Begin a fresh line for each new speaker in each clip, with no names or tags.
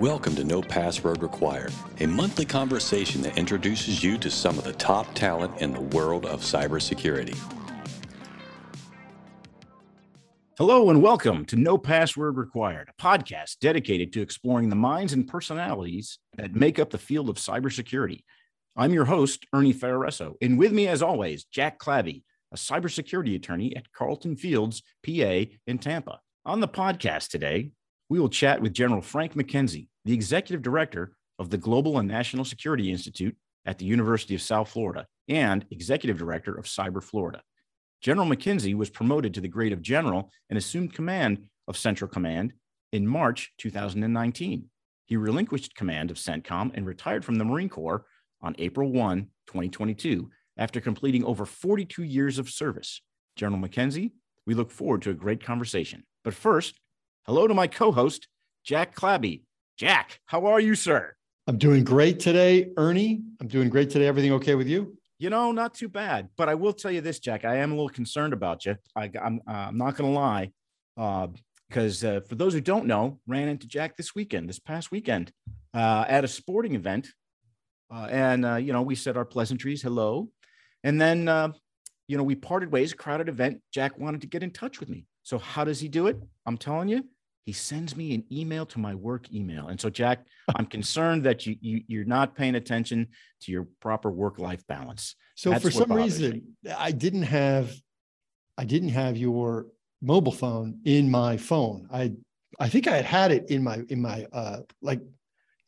Welcome to No Password Required, a monthly conversation that introduces you to some of the top talent in the world of cybersecurity.
Hello and welcome to No Password Required, a podcast dedicated to exploring the minds and personalities that make up the field of cybersecurity. I'm your host, Ernie Ferraresso, and with me, as always, Jack Clabby, a cybersecurity attorney at Carlton Fields, PA, in Tampa. On the podcast today, we will chat with General Frank McKenzie, the executive director of the Global and National Security Institute at the University of South Florida and executive director of Cyber Florida. General McKenzie was promoted to the grade of general and assumed command of Central Command in March 2019. He relinquished command of CENTCOM and retired from the Marine Corps on April 1, 2022, after completing over 42 years of service. General McKenzie, we look forward to a great conversation. But first, hello to my co host, Jack Clabby. Jack, how are you, sir?
I'm doing great today, Ernie. I'm doing great today. Everything okay with you?
You know, not too bad. But I will tell you this, Jack. I am a little concerned about you. I, am uh, I'm not going to lie, because uh, uh, for those who don't know, ran into Jack this weekend, this past weekend, uh, at a sporting event, uh, and uh, you know we said our pleasantries, hello, and then you know we parted ways. Crowded event. Jack wanted to get in touch with me. So how does he do it? I'm telling you, he sends me an email to my work email. And so, Jack, I'm concerned that you, you are not paying attention to your proper work life balance.
So That's for some reason, me. I didn't have I didn't have your mobile phone in my phone. I I think I had had it in my in my uh like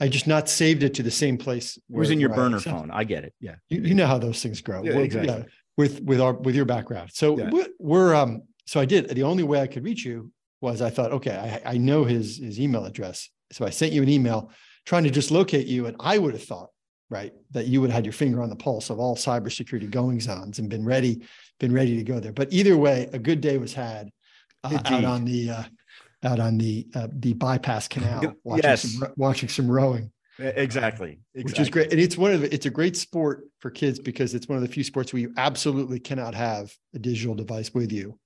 I just not saved it to the same place.
It was in your burner I, phone. I get it. Yeah.
You, you, know how those things grow.
Yeah, exactly. Yeah,
with with our with your background. So yeah. we're, we're um so I did. The only way I could reach you was I thought, okay, I, I know his his email address. So I sent you an email trying to just locate you. And I would have thought, right, that you would have had your finger on the pulse of all cybersecurity goings ons and been ready, been ready to go there. But either way, a good day was had uh, out on the uh, out on the uh, the bypass canal, watching
yes.
some watching some rowing.
Exactly. exactly.
Which is great. And it's one of the, it's a great sport for kids because it's one of the few sports where you absolutely cannot have a digital device with you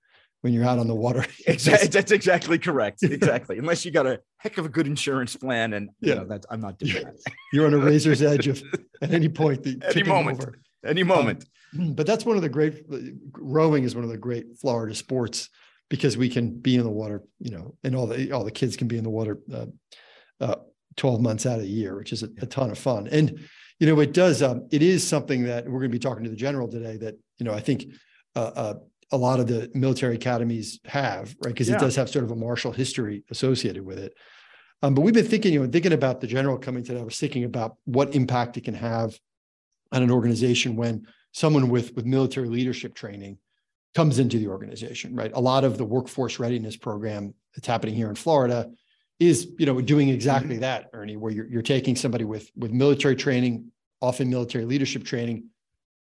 when you're out on the water.
exactly. That's exactly correct. Exactly. Unless you got a heck of a good insurance plan. And yeah, you know, that's, I'm not doing that.
You're on a razor's edge of at any point. The,
any moment. Over. Any moment.
Um, but that's one of the great rowing is one of the great Florida sports because we can be in the water, you know, and all the all the kids can be in the water uh, uh, 12 months out of the year, which is a, a ton of fun. And you know, it does. Um, it is something that we're going to be talking to the general today. That you know, I think uh, uh a lot of the military academies have, right? Because yeah. it does have sort of a martial history associated with it. Um, but we've been thinking, you know, thinking about the general coming today. I was thinking about what impact it can have on an organization when someone with with military leadership training comes into the organization, right? A lot of the workforce readiness program that's happening here in Florida is, you know, doing exactly mm-hmm. that, Ernie, where you're, you're taking somebody with with military training, often military leadership training,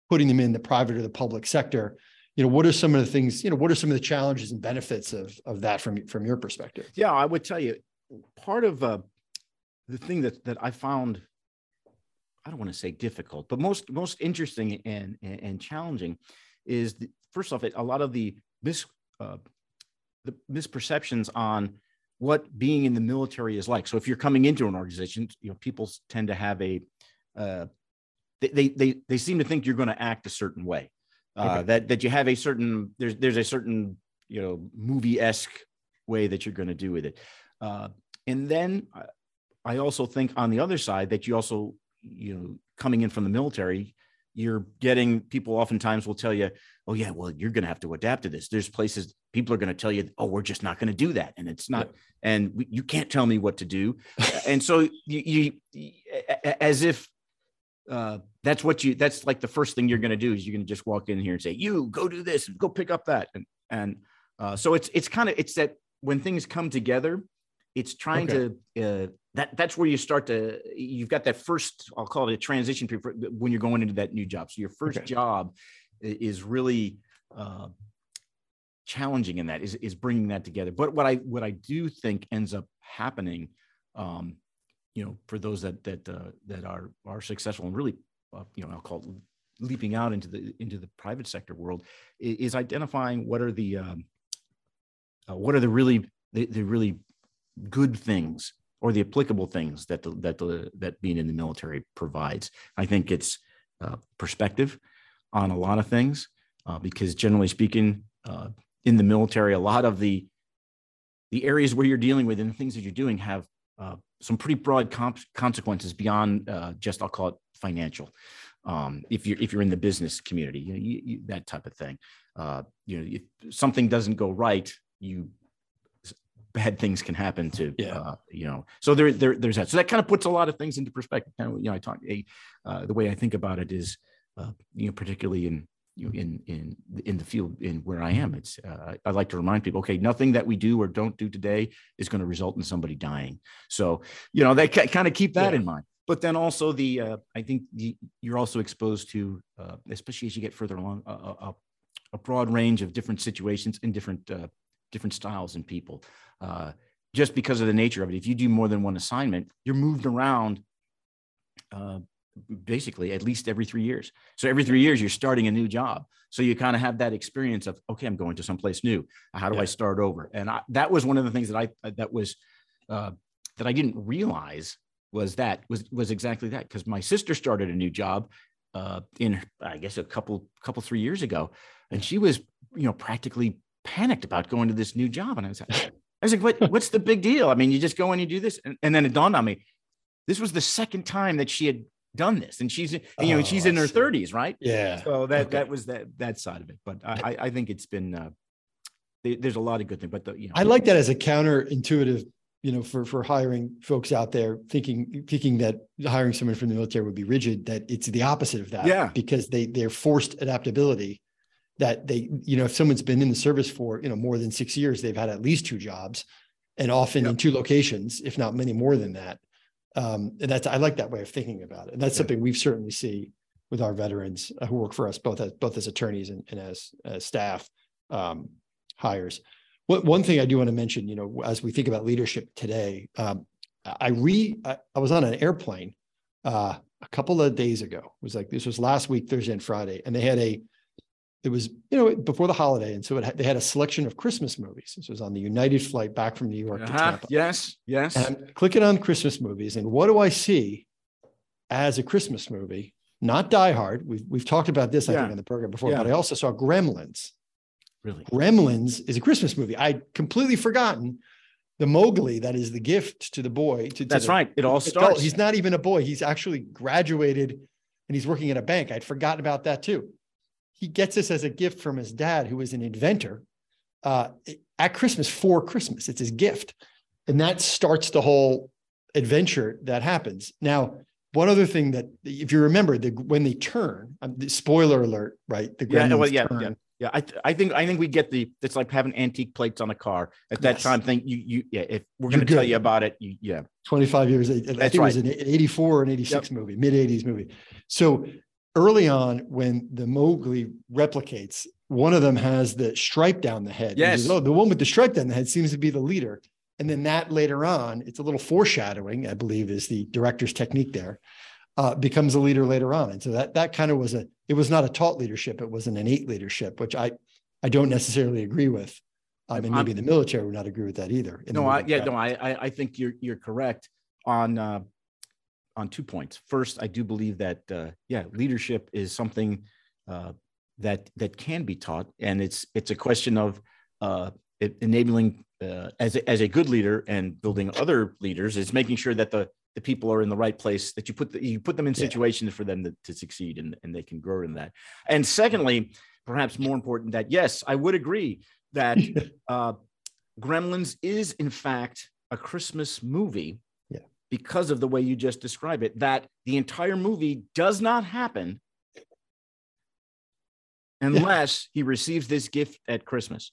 putting them in the private or the public sector you know what are some of the things you know what are some of the challenges and benefits of of that from from your perspective?
Yeah i would tell you part of uh, the thing that that i found i don't want to say difficult but most most interesting and and, and challenging is the, first off a lot of the mis uh, the misperceptions on what being in the military is like. So if you're coming into an organization you know people tend to have a uh, they, they they seem to think you're going to act a certain way uh, okay. that that you have a certain there's there's a certain you know movie esque way that you're going to do with it, uh, and then I also think on the other side that you also you know coming in from the military you're getting people oftentimes will tell you oh yeah well you're going to have to adapt to this there's places people are going to tell you oh we're just not going to do that and it's not yeah. and we, you can't tell me what to do and so you, you as if uh, that's what you that's like the first thing you're going to do is you're going to just walk in here and say you go do this go pick up that and and uh, so it's it's kind of it's that when things come together it's trying okay. to uh, that that's where you start to you've got that first i'll call it a transition period when you're going into that new job so your first okay. job is really uh, challenging in that is is bringing that together but what i what i do think ends up happening um, you know, for those that that uh, that are are successful and really, uh, you know, I'll call it leaping out into the into the private sector world, is, identifying what are the um, uh, what are the really the, the really good things or the applicable things that the, that the, that being in the military provides. I think it's uh, perspective on a lot of things uh, because generally speaking, uh, in the military, a lot of the the areas where you're dealing with and the things that you're doing have uh, some pretty broad comp- consequences beyond uh, just I'll call it financial. Um, if you're if you're in the business community, you know, you, you, that type of thing. Uh, you know, if something doesn't go right, you bad things can happen to
Yeah.
uh, you know so there, there there's that so that kind of puts a lot of things into perspective kind of you know i talk a uh, the way i think about it is uh, you know particularly in you know, in in in the field in where i am it's uh, i like to remind people okay nothing that we do or don't do today is going to result in somebody dying so you know they ca- kind of keep that
Yeah.
in mind but then also the uh, i think the, you're also exposed to uh, especially as you get further along a, a, broad range of different situations and different uh, different styles and people uh, just because of the nature of it. If you do more than one assignment, you're moved around uh, basically at least every three years. So every three years, you're starting a new job. So you kind of have that experience of, okay, I'm going to someplace new. How do
Yeah.
I start over? And I, that was one of the things that I that was uh, that I didn't realize was that was was exactly that because my sister started a new job uh, in I guess a couple couple three years ago, and she was you know practically panicked about going to this new job, and I was like, I was like, what, what's the big deal? I mean, you just go and you do this, and, and then it dawned on me, this was the second time that she had done this, and she's you know
Oh,
she's in her
see.
thirties, right?
Yeah.
So that
Okay.
that was that that side of it, but I I- I think it's been uh, there- there's a lot of good things, but the, you know
I like that as a counterintuitive, you know, for for hiring folks out there thinking thinking that hiring someone from the military would be rigid, that it's the opposite of that.
Yeah.
Because they they're forced adaptability that they, you know, if someone's been in the service for, you know, more than six years, they've had at least two jobs and often in two locations, if not many more than that. Um, and that's I like that way of thinking about it. And that's
Yeah.
something we've certainly see with our veterans uh, who work for us, both as both as attorneys and, and as, as staff um, hires. One, one thing I do want to mention, you know, as we think about leadership today, um, I re I, I was on an airplane uh, a couple of days ago. It was like this was last week, Thursday and Friday, and they had a it was you know before the holiday, and so it they had a selection of Christmas movies. This was on the United flight back from New York
Uh-huh.
Tampa.
yes yes
And I'm clicking on Christmas movies, and what do I see as a Christmas movie? Not Die Hard. We've we've talked about this, I
Yeah.
think, on the program before,
Yeah.
but I also saw Gremlins.
really
Gremlins is a Christmas movie. I'd completely forgotten the Mogwai that is the gift to the boy. To, to
that's
the
right. It all
adult.
starts.
He's not even a boy. He's actually graduated and he's working at a bank. I'd forgotten about that too. He gets this as a gift from his dad, who is an inventor, uh, at Christmas for Christmas. It's his gift. And that starts the whole adventure that happens. Now, one other thing that, if you remember, the, when they turn, um, the spoiler alert, right? The
Yeah, well, yeah,
turn.
yeah. Yeah, I, th- I think I think we get the it's like having antique plates on a car at that
Yes.
time. Think you you yeah. If we're going to tell you about it, you, yeah,
25 years. I I think
That's
it was an 84 or an 86 movie, mid 80s movie. So early on, when the Mogwai replicates, one of them has the stripe down the head.
Yes.
says, oh, the one with the stripe down the head seems to be the leader. And then that later on, it's a little foreshadowing, I believe, is the director's technique there, uh, becomes a leader later on. And so that that kind of was a, it was not a taught leadership, it was an innate leadership, which I I don't necessarily agree with. Um, and
I'm-
maybe the military would not agree with that either.
no, I, yeah, no, I, I I think you're you're correct on uh, on two points. First, I do believe that uh, yeah, leadership is something uh, that that can be taught, and it's it's a question of uh, enabling uh, as a, as a good leader and building other leaders is making sure that the the people are in the right place that you put the, you put them in
Yeah.
situations for them to, to succeed and, and they can grow in that and secondly perhaps more important that yes i would agree that uh, gremlins is in fact a christmas movie
Yeah.
Because of the way you just describe it that the entire movie does not happen unless he receives this gift at christmas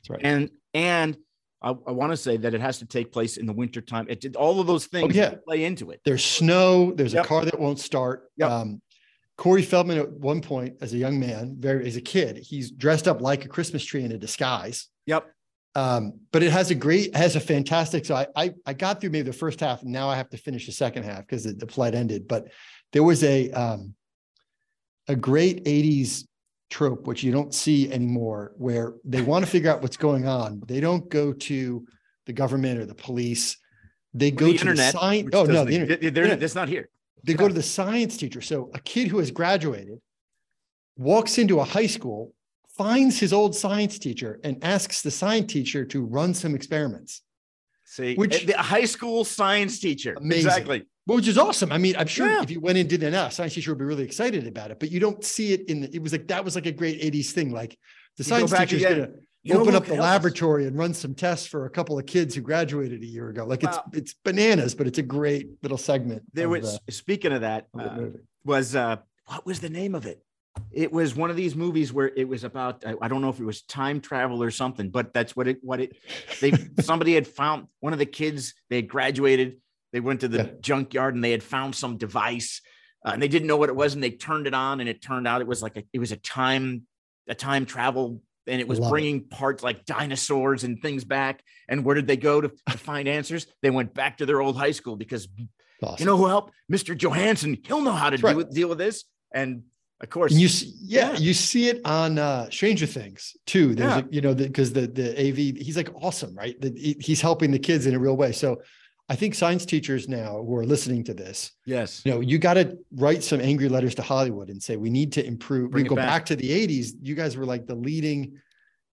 That's right.
and and I, I want to say that it has to take place in the wintertime. It did all of those things
Oh, yeah.
play into it.
There's snow. There's
Yep.
a car that won't start.
Yep.
Um, Corey Feldman, at one point, as a young man, very as a kid, he's dressed up like a Christmas tree in a disguise.
Yep.
Um, but it has a great, has a fantastic. So I, I, I got through maybe the first half, and now I have to finish the second half because the, the flight ended. But there was a, um, a great '80s trope which you don't see anymore, where they want to figure out what's going on. They don't go to the government or the police. they go
the
to
internet.
the science. Oh no, the internet.
The internet, that's not here.
They go to the science teacher. So a kid who has graduated walks into a high school, finds his old science teacher, and asks the science teacher to run some experiments,
See,
Which-
the high school science teacher.
Amazing.
Exactly.
which is awesome. I mean, I'm sure
Yeah.
if you went and did enough, science teacher would be really excited about it. But you don't see it in. The, it was like that was like a great '80s thing. Like the science going to
You
open up the
us?
laboratory and run some tests for a couple of kids who graduated a year ago. Like it's
Wow.
it's bananas, but it's a great little segment.
There was
the-
speaking of that,
of
uh, was uh what was the name of it? It was one of these movies where it was about I, I don't know if it was time travel or something, but that's what it what it they somebody had found one of the kids they had graduated they went to the
Yeah.
junkyard and they had found some device uh, and they didn't know what it was and they turned it on and it turned out it was like a it was a time a time travel and it was
Love it.
bringing parts like dinosaurs and things back and where did they go to, to find answers they went back to their old high school because
Awesome.
you know who helped mr johansson he'll know how to deal,
right.
with, deal with this and of course
And you see, yeah,
Yeah.
you see it on uh Stranger Things too. There's
Yeah.
a, you know because the, the AV he's like awesome, right? The, he- he's helping the kids in a real way. So I think science teachers now who are listening to this,
yes
you know, you got to write some angry letters to Hollywood and say we need to improve.
Bring
we go
back.
back. to the 80s. You guys were like the leading,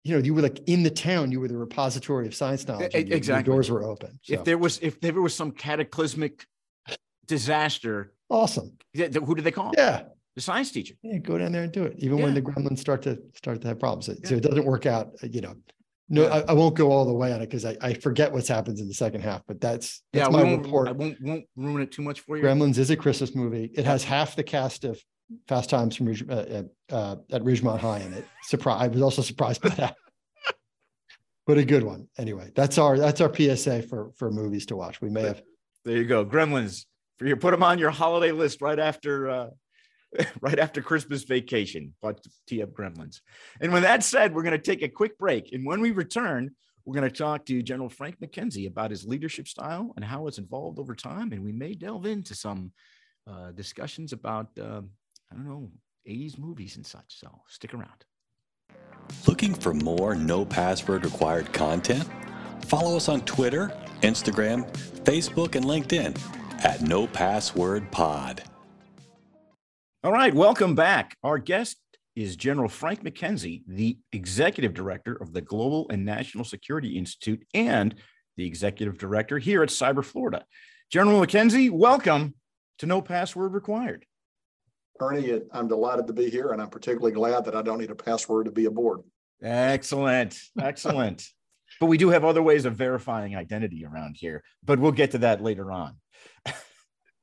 you know, you were like in the town. You were the repository of science knowledge.
E-
and your- your
exactly.
doors were open.
if there was if there was some cataclysmic disaster
awesome.
who did they call
Yeah.
The science teacher
Yeah, go down there and do it. Even when the gremlins start to start to have problems. So- So it doesn't work out, uh, you know. No,
Yeah.
I, I won't go all the way on it because I, I forget what's happens in the second half, but that's
yeah
that's
we
my
won't,
report.
i won't won't ruin it too much for you
Gremlins is a Christmas movie. It has half the cast of Fast Times from uh, uh, uh, at Ridgemont High in it. Surprise! I was also surprised by that, but a good one. Anyway, that's our that's our PSA for for movies to watch. We may have
there you go gremlins for you put them on your holiday list right after uh right after christmas vacation but tee up gremlins. And with that said we're going to take a quick break. And when we return we're going to talk to general frank mckenzie about his leadership style and how it's evolved over time. And we may delve into some uh, discussions about uh, i don't know 80s movies and such. So stick around.
Looking for more no password required content? Follow us on Twitter, Instagram, Facebook, and LinkedIn at No Password Pod.
All right, welcome back. Our guest is General Frank McKenzie, the executive director of the Global and National Security Institute and the executive director here at Cyber Florida. General McKenzie, welcome to No Password Required.
Ernie, I'm delighted to be here, and I'm particularly glad that I don't need a password to be aboard.
Excellent, excellent. but we do have other ways of verifying identity around here, but we'll get to that later on.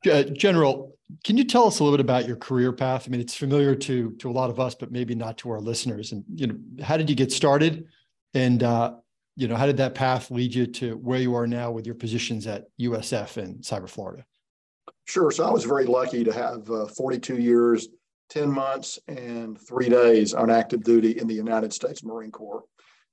Uh, General, can you tell us a little bit about your career path? I mean, it's familiar to to a lot of us, but maybe not to our listeners. And you know, how did you get started? And uh, you know, how did that path lead you to where you are now with your positions at USF and Cyber Florida?
Sure. So I was very lucky to have uh, 42 years, 10 months, and three days on active duty in the United States Marine Corps.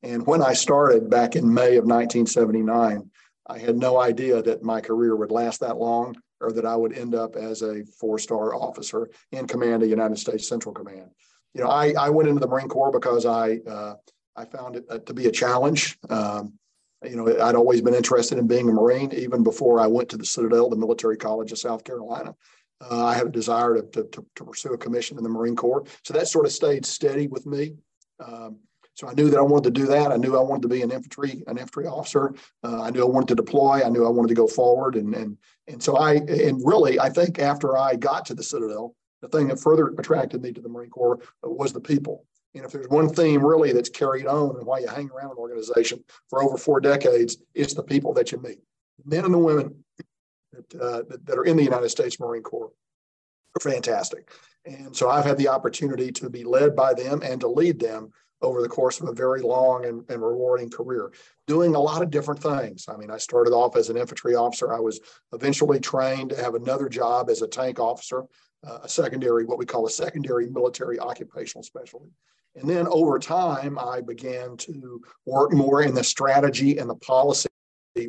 And when I started back in May of 1979, I had no idea that my career would last that long or that I would end up as a four star officer in command of United States Central Command. You know, I, I went into the Marine Corps because I, uh, I found it uh, to be a challenge. Um, you know, I'd always been interested in being a Marine, even before I went to the Citadel, the military college of South Carolina. Uh, I had a desire to, to, to, to, pursue a commission in the Marine Corps. So that sort of stayed steady with me. Um, so I knew that I wanted to do that. I knew I wanted to be an infantry, an infantry officer. Uh, I knew I wanted to deploy. I knew I wanted to go forward. And, and, and so I, and really, I think after I got to the Citadel, the thing that further attracted me to the Marine Corps was the people. And if there's one theme really that's carried on and why you hang around an organization for over four decades, it's the people that you meet. The men and the women that, uh, that, that are in the United States Marine Corps are fantastic. And so I've had the opportunity to be led by them and to lead them over the course of a very long and, and rewarding career, doing a lot of different things. I mean, I started off as an infantry officer. I was eventually trained to have another job as a tank officer, uh, a secondary, what we call a secondary military occupational specialty. And then over time, I began to work more in the strategy and the policy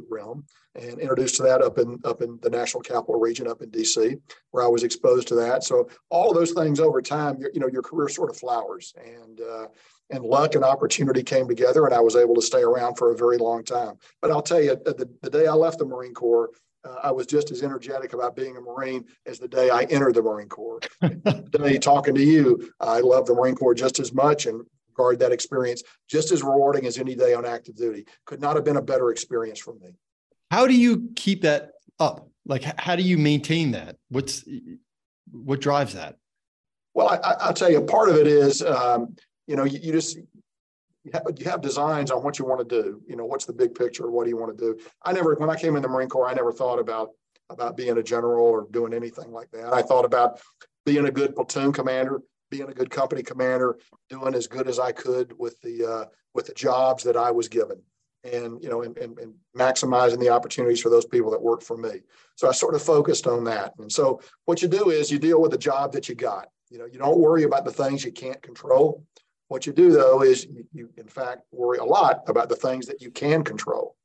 realm and introduced to that up in up in the national capital region up in DC where I was exposed to that so all of those things over time you know your career sort of flowers and uh, and luck and opportunity came together and I was able to stay around for a very long time. But I'll tell you, the, the day I left the Marine Corps, uh, I was just as energetic about being a Marine as the day I entered the Marine Corps. today, talking to you, I love the Marine Corps just as much and regard that experience just as rewarding as any day on active duty. Could not have been a better experience for me.
How do you keep that up? Like, how do you maintain that? What's what drives that?
Well, I, will tell you, part of it is, um, you know, you, you just you have, you have, designs on what you want to do. You know, what's the big picture? What do you want to do? I never, when I came in the Marine Corps, I never thought about about being a general or doing anything like that. I thought about being a good platoon commander, being a good company commander, doing as good as I could with the uh, with the jobs that I was given, and you know, and, and, and maximizing the opportunities for those people that work for me. So I sort of focused on that. And so what you do is you deal with the job that you got. You know, you don't worry about the things you can't control. What you do though is you, you in fact worry a lot about the things that you can control.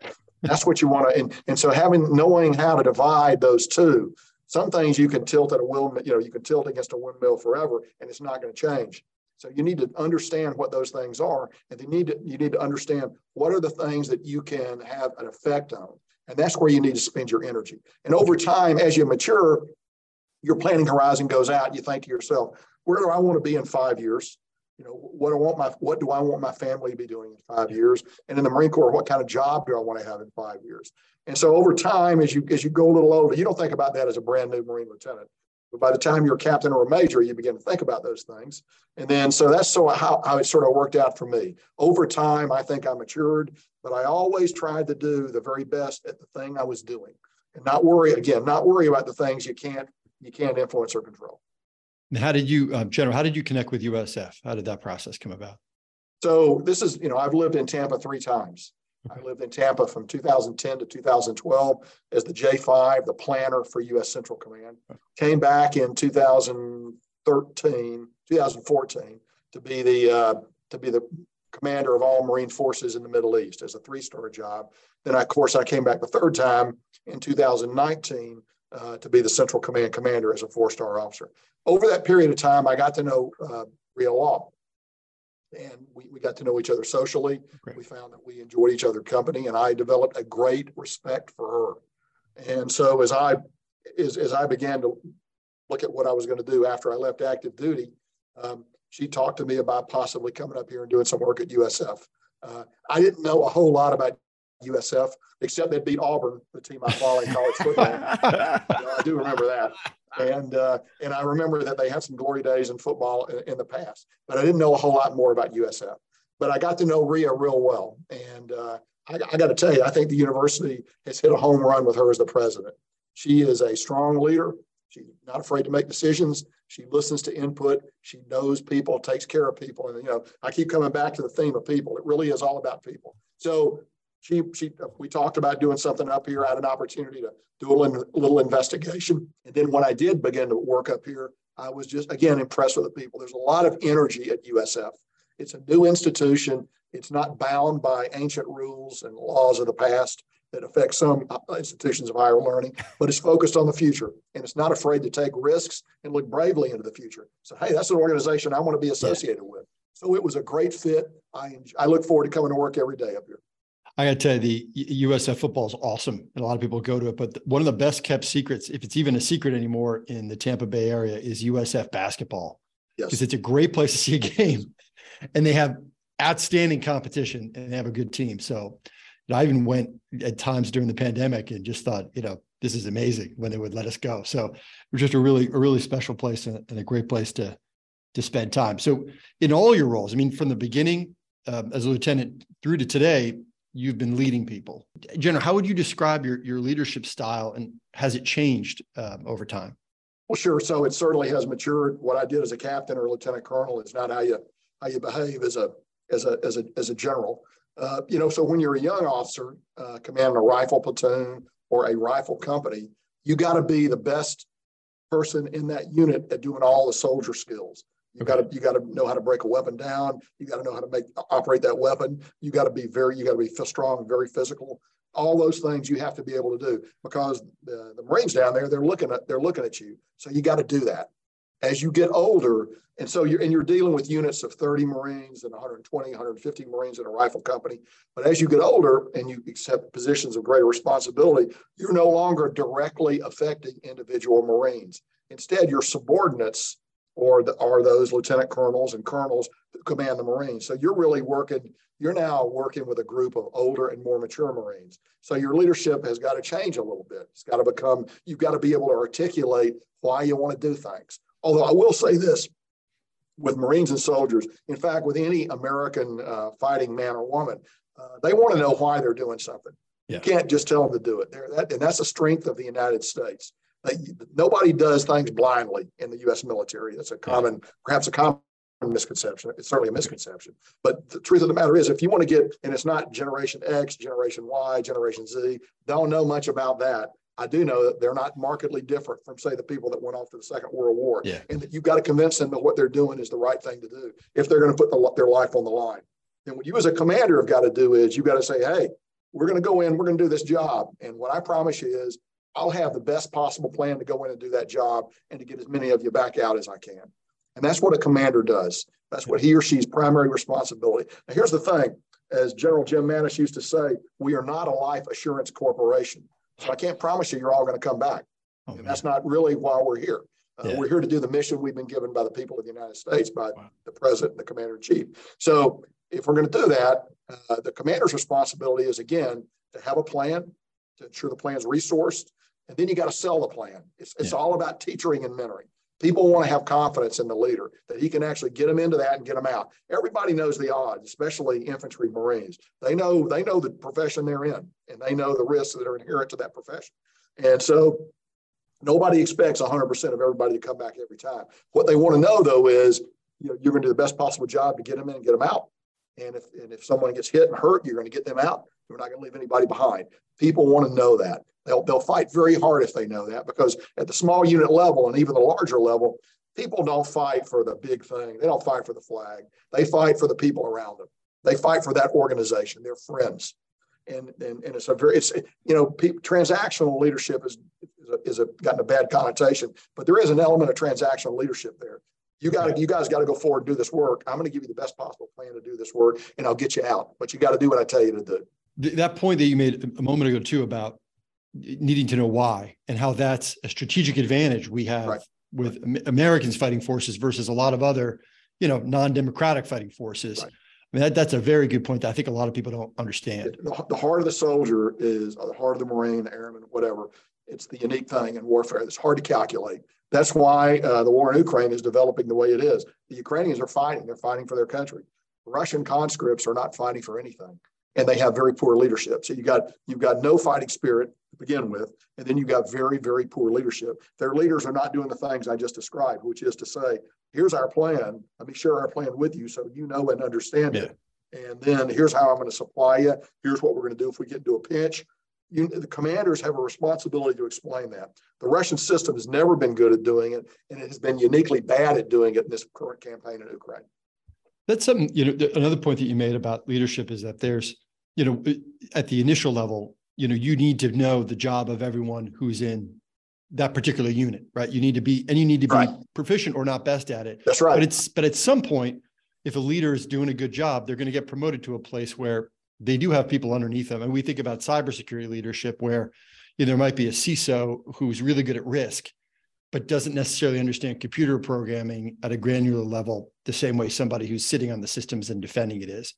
That's what you want to, and, and so having knowing how to divide those two. Some things you can tilt at a will, you know, you can tilt against a windmill forever, and it's not going to change. So you need to understand what those things are, and you need to you need to understand what are the things that you can have an effect on, and that's where you need to spend your energy. And over time, as you mature, your planning horizon goes out. You think to yourself, where do I want to be in five years? You know, what I want my what do I want my family to be doing in five years? And in the Marine Corps, what kind of job do I want to have in five years? And so over time, as you as you go a little older, you don't think about that as a brand new Marine lieutenant. But by the time you're a captain or a major, you begin to think about those things. And then so that's so how, how it sort of worked out for me. Over time, I think I matured, but I always tried to do the very best at the thing I was doing. And not worry again, not worry about the things you can't you can't influence or control.
And how did you, um, General, how did you connect with USF? How did that process come about?
So this is, you know, I've lived in Tampa three times. I lived in Tampa from 2010 to 2012 as the J5, the planner for U.S. Central Command. Came back in 2013, 2014 to be the uh, to be the commander of all Marine forces in the Middle East as a three-star job. Then, of course, I came back the third time in 2019 uh, to be the Central Command commander as a four-star officer. Over that period of time, I got to know uh, Rhea Law, and we, we got to know each other socially. Great. We found that we enjoyed each other company, and I developed a great respect for her. And so as I as, as I began to look at what I was going to do after I left active duty, um, she talked to me about possibly coming up here and doing some work at USF. Uh, I didn't know a whole lot about USF, except they beat Auburn, the team I follow in college football. I do remember that. And uh, and I remember that they had some glory days in football in, in, the past, but I didn't know a whole lot more about USF. But I got to know Rhea real well, and uh, I, I got to tell you, I think the university has hit a home run with her as the president. She is a strong leader. She's not afraid to make decisions. She listens to input. She knows people, takes care of people. And, you know, I keep coming back to the theme of people. It really is all about people. So she, she, we talked about doing something up here. I had an opportunity to do a little, investigation. And then when I did begin to work up here, I was just, again, impressed with the people. There's a lot of energy at USF. It's a new institution. It's not bound by ancient rules and laws of the past that affect some uh, institutions of higher learning, but it's focused on the future and it's not afraid to take risks and look bravely into the future. So, hey, that's an organization I want to be associated yeah. with. So it was a great fit. I, I look forward to coming to work every day up here.
I got to tell you, the USF football is awesome, and a lot of people go to it. But one of the best kept secrets, if it's even a secret anymore in the Tampa Bay area, is USF basketball because yes. it's a great place to see a game, and they have outstanding competition and they have a good team. So, I even went at times during the pandemic and just thought, you know, this is amazing when they would let us go. So it was just a really, a really special place and, and a great place to to spend time. So, in all your roles, I mean, from the beginning um, as a lieutenant through to today, you've been leading people. General, how would you describe your, your leadership style and has it changed um, over time?
Well, sure. So it certainly has matured. What I did as a captain or lieutenant colonel is not how you how you behave as a as a as a as a general. Uh, you know, so when you're a young officer uh, commanding a rifle platoon or a rifle company, you got to be the best person in that unit at doing all the soldier skills. You got to you got to know how to break a weapon down. You got to know how to make operate that weapon. You got to be very you got to be strong, very physical. All those things you have to be able to do because the, the Marines down there they're looking at they're looking at you. So you got to do that. As you get older, and so you're and you're dealing with units of 30 Marines and 120, 150 Marines in a rifle company. But as you get older and you accept positions of greater responsibility, you're no longer directly affecting individual Marines. Instead, your subordinates or the, are those lieutenant colonels and colonels who command the Marines. So you're really working, you're now working with a group of older and more mature Marines. So your leadership has got to change a little bit. It's got to become, you've got to be able to articulate why you want to do things. Although I will say this with Marines and soldiers, in fact, with any American uh, fighting man or woman, uh, they want to know why they're doing something. Yeah. You can't just tell them to do it. That, and that's the strength of the United States. They, nobody does things blindly in the U.S. military. That's a common, perhaps a common misconception. It's certainly a misconception. But the truth of the matter is, if you want to get, and it's not Generation X, Generation Y, Generation Z, don't know much about that. I do know that they're not markedly different from, say, the people that went off to the Second World War. Yeah. And that you've got to convince them that what they're doing is the right thing to do if they're going to put the, their life on the line. And what you as a commander have got to do is you've got to say, hey, we're going to go in, we're going to do this job. And what I promise you is I'll have the best possible plan to go in and do that job and to get as many of you back out as I can. And that's what a commander does. That's what he or she's primary responsibility. Now, here's the thing as General Jim Mattis used to say, we are not a life assurance corporation. So I can't promise you you're all going to come back. Oh, and that's not really why we're here. Uh, yeah. We're here to do the mission we've been given by the people of the United States, by wow. the president and the commander in chief. So if we're going to do that, uh, the commander's responsibility is again to have a plan, to ensure the plan is resourced, and then you got to sell the plan. It's, it's yeah. all about teaching and mentoring. People want to have confidence in the leader that he can actually get them into that and get them out. Everybody knows the odds, especially infantry Marines. They know they know the profession they're in, and they know the risks that are inherent to that profession. And so nobody expects 100% of everybody to come back every time. What they want to know though is you know, you're going to do the best possible job to get them in and get them out. And if and if someone gets hit and hurt, you're going to get them out. You're not going to leave anybody behind. People want to know that. They'll, they'll fight very hard if they know that because at the small unit level and even the larger level, people don't fight for the big thing. They don't fight for the flag. They fight for the people around them. They fight for that organization, their friends. And, and, and it's a very, it's, you know, pe- transactional leadership is, is, a, is a, gotten a bad connotation, but there is an element of transactional leadership there. You got to, you guys got to go forward and do this work. I'm going to give you the best possible plan to do this work and I'll get you out, but you got to do what I tell you to do.
That point that you made a moment ago too about needing to know why and how that's a strategic advantage we have right. with Americans fighting forces versus a lot of other, you know, non-democratic fighting forces. Right. I mean, that, that's a very good point that I think a lot of people don't understand.
The, the heart of the soldier is the heart of the Marine, the airman, whatever. It's the unique thing in warfare that's hard to calculate. That's why uh, the war in Ukraine is developing the way it is. The Ukrainians are fighting. They're fighting for their country. Russian conscripts are not fighting for anything and they have very poor leadership. So you got you've got no fighting spirit to begin with, and then you've got very very poor leadership. Their leaders are not doing the things I just described, which is to say, here's our plan. Let me share our plan with you so you know and understand yeah. it. And then here's how I'm going to supply you. Here's what we're going to do if we get into a pinch. You, the commanders have a responsibility to explain that. The Russian system has never been good at doing it, and it has been uniquely bad at doing it in this current campaign in Ukraine.
That's something, you know, another point that you made about leadership is that there's, you know, at the initial level, you know, you need to know the job of everyone who's in that particular unit, right? You need to be, and you need to be right. proficient or not best at it.
That's right.
But it's, but at some point, if a leader is doing a good job, they're going to get promoted to a place where they do have people underneath them. And we think about cybersecurity leadership where you know, there might be a CISO who's really good at risk but doesn't necessarily understand computer programming at a granular level the same way somebody who's sitting on the systems and defending it is.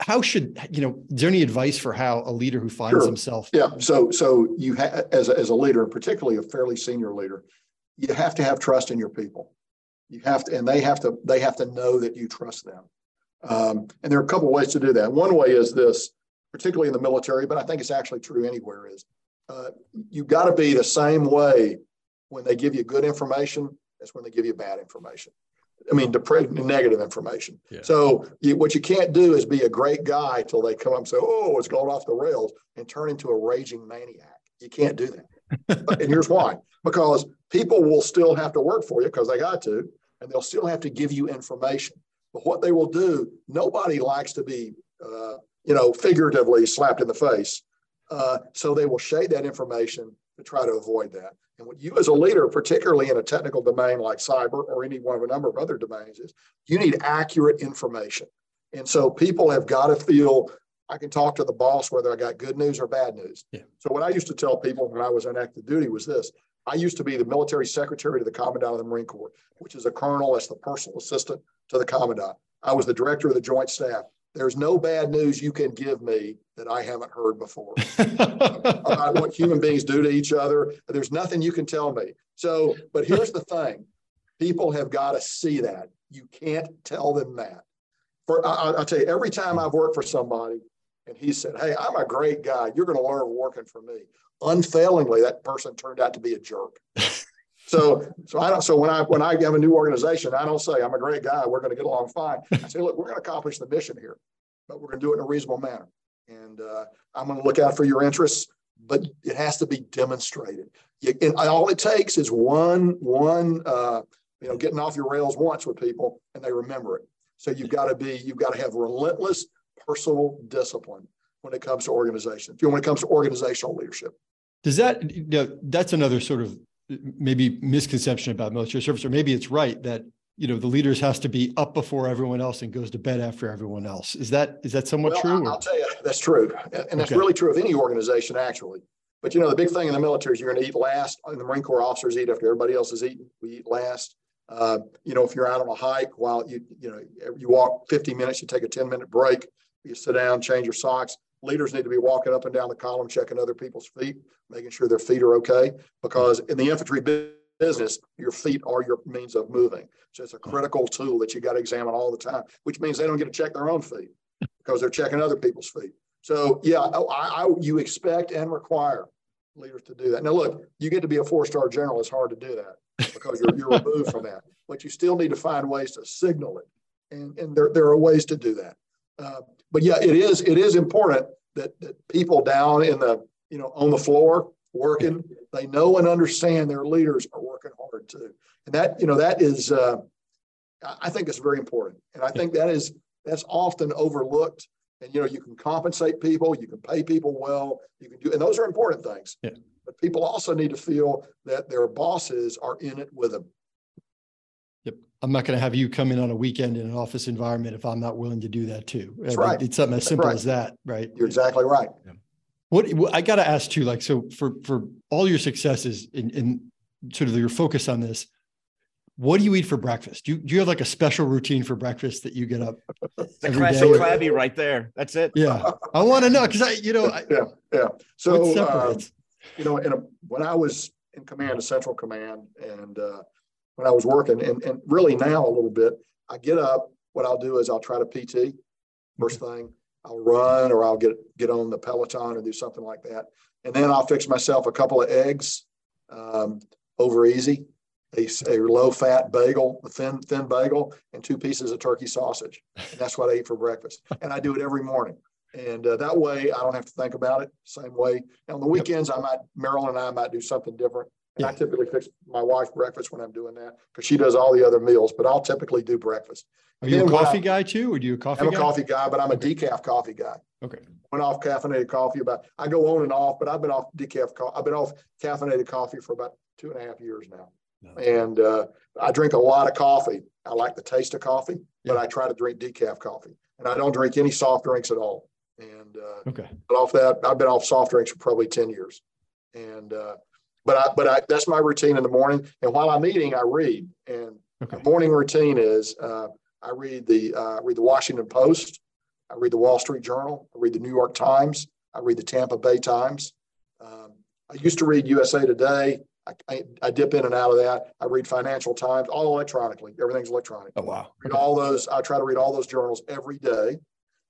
How should you know is there any advice for how a leader who finds sure. himself
yeah so so you have as a, as a leader particularly a fairly senior leader you have to have trust in your people. You have to and they have to they have to know that you trust them. Um, and there are a couple ways to do that. One way is this particularly in the military but i think it's actually true anywhere is uh, you got to be the same way when they give you good information that's when they give you bad information. I mean, dep- negative information. Yeah. So you, what you can't do is be a great guy till they come up and say, "Oh, it's going off the rails," and turn into a raging maniac. You can't do that. and here's why: because people will still have to work for you because they got to, and they'll still have to give you information. But what they will do, nobody likes to be, uh, you know, figuratively slapped in the face. Uh, so they will shade that information to try to avoid that. And what you as a leader, particularly in a technical domain like cyber or any one of a number of other domains, is you need accurate information. And so people have got to feel I can talk to the boss whether I got good news or bad news.
Yeah.
So what I used to tell people when I was on active duty was this. I used to be the military secretary to the commandant of the Marine Corps, which is a colonel that's the personal assistant to the commandant. I was the director of the joint staff. There's no bad news you can give me that I haven't heard before about what human beings do to each other. There's nothing you can tell me. So, but here's the thing people have got to see that. You can't tell them that. For I, I'll tell you, every time I've worked for somebody and he said, Hey, I'm a great guy, you're going to learn working for me. Unfailingly, that person turned out to be a jerk. So, so I don't. So when I when I have a new organization, I don't say I'm a great guy. We're going to get along fine. I say, look, we're going to accomplish the mission here, but we're going to do it in a reasonable manner. And uh, I'm going to look out for your interests, but it has to be demonstrated. You, and all it takes is one one uh, you know getting off your rails once with people, and they remember it. So you've got to be you've got to have relentless personal discipline when it comes to organization. When it comes to organizational leadership.
Does that you know, that's another sort of maybe misconception about military service, or maybe it's right that you know the leaders has to be up before everyone else and goes to bed after everyone else. Is that is that somewhat
well,
true?
I'll, I'll tell you that's true, and that's okay. really true of any organization actually. But you know the big thing in the military is you're going to eat last. And the Marine Corps officers eat after everybody else is eating. We eat last. Uh, you know if you're out on a hike while you you know you walk 50 minutes, you take a 10 minute break. You sit down, change your socks leaders need to be walking up and down the column, checking other people's feet, making sure their feet are okay. Because in the infantry business, your feet are your means of moving. So it's a critical tool that you got to examine all the time, which means they don't get to check their own feet because they're checking other people's feet. So yeah, I, I you expect and require leaders to do that. Now look, you get to be a four-star general. It's hard to do that because you're, you're removed from that, but you still need to find ways to signal it. And, and there, there are ways to do that. Uh, but yeah, it is it is important that, that people down in the you know on the floor working they know and understand their leaders are working hard too, and that you know that is uh, I think it's very important, and I think that is that's often overlooked. And you know you can compensate people, you can pay people well, you can do, and those are important things.
Yeah.
But people also need to feel that their bosses are in it with them.
Yep. I'm not going to have you come in on a weekend in an office environment if I'm not willing to do that too.
That's right.
It's something as simple right. as that, right?
You're exactly right.
Yeah. What, what I got to ask too, like, so for for all your successes in, in sort of your focus on this, what do you eat for breakfast? Do you, do you have like a special routine for breakfast that you get up
the classic Clabby right there. That's it.
Yeah, I want to know because I, you know, I,
yeah, yeah. So, uh, you know, in a, when I was in command of Central Command, and uh, when I was working, and, and really now a little bit, I get up. What I'll do is I'll try to PT first thing. I'll run or I'll get get on the Peloton or do something like that, and then I'll fix myself a couple of eggs um, over easy, a, a low fat bagel, a thin thin bagel, and two pieces of turkey sausage. And that's what I eat for breakfast, and I do it every morning. And uh, that way, I don't have to think about it. Same way. Now, on the weekends, I might Marilyn and I might do something different. And yeah. I typically fix my wife breakfast when I'm doing that because she does all the other meals, but I'll typically do breakfast.
Are you a coffee I, guy too, or do you a coffee?
I'm
guy?
a coffee guy, but I'm a decaf coffee guy.
Okay.
Went off caffeinated coffee about. I go on and off, but I've been off decaf. Co- I've been off caffeinated coffee for about two and a half years now, no. and uh, I drink a lot of coffee. I like the taste of coffee, yeah. but I try to drink decaf coffee, and I don't drink any soft drinks at all. And uh,
okay,
but off that, I've been off soft drinks for probably ten years, and uh, but I, but I, that's my routine in the morning. And while I'm eating, I read. And okay. my morning routine is uh, I read the uh, read the Washington Post, I read the Wall Street Journal, I read the New York Times, I read the Tampa Bay Times. Um, I used to read USA Today. I, I, I, dip in and out of that. I read Financial Times, all electronically. Everything's electronic.
Oh wow!
Read all those. I try to read all those journals every day,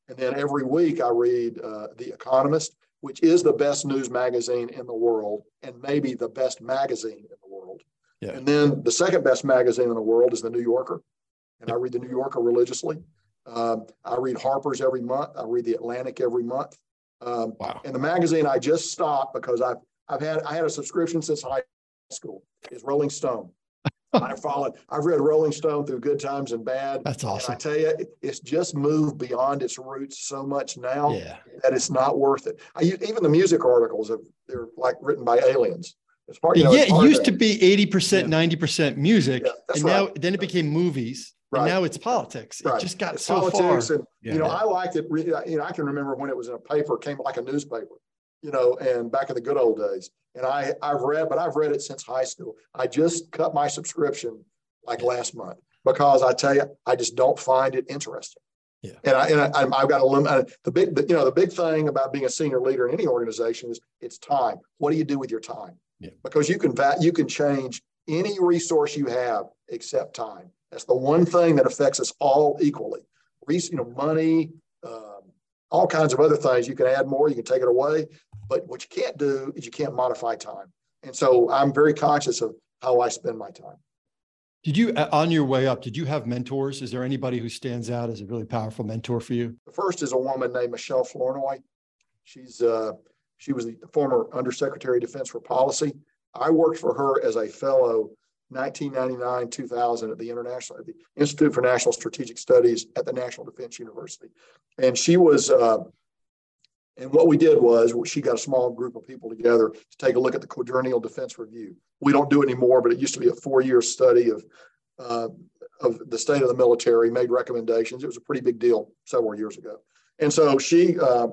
and then every week I read uh, The Economist which is the best news magazine in the world and maybe the best magazine in the world.
Yeah.
And then the second best magazine in the world is the New Yorker. And I read the New Yorker religiously. Um, I read Harper's every month. I read the Atlantic every month. Um,
wow.
And the magazine I just stopped because I've I've had I had a subscription since high school is Rolling Stone. I followed. I've read Rolling Stone through good times and bad.
That's awesome.
And I tell you, it's just moved beyond its roots so much now
Yeah.
that it's not worth it. I, even the music articles, have, they're like written by aliens. It's part, you know,
yeah,
it's
it used
to-
to be 80%, 90% music.
Yeah, that's
and now
right.
then it became movies.
Right.
And now it's politics.
Right.
It just got
It's
so far.
and
Yeah.
you know i liked it you know i can remember when it was in a paper it came like a newspaper you know and back in the good old days and i i've read but i've read it since high school i just cut my subscription like last month because i tell you i just don't find it interesting
Yeah.
and i and I, i've got a limit the big the, you know the big thing about being a senior leader in any organization is it's time what do you do with your time
Yeah.
because you can you can change any resource you have except time that's the one thing that affects us all equally. Res- You know, money, um, all kinds of other things. You can add more, you can take it away, but what you can't do is you can't modify time. And so I'm very conscious of how I spend my time.
Did you, uh, on your way up, did you have mentors? Is there anybody who stands out as a really powerful mentor for you?
The first is a woman named Michelle Flournoy. She's uh, she was the former Undersecretary of Defense for Policy. I worked for her as a fellow 1999 2000 at the International at the Institute for National Strategic Studies at the National Defense University, and she was. Uh, and what we did was she got a small group of people together to take a look at the quadrennial defense review. We don't do it anymore, but it used to be a four-year study of uh, of the state of the military, made recommendations. It was a pretty big deal several years ago. And so she, uh,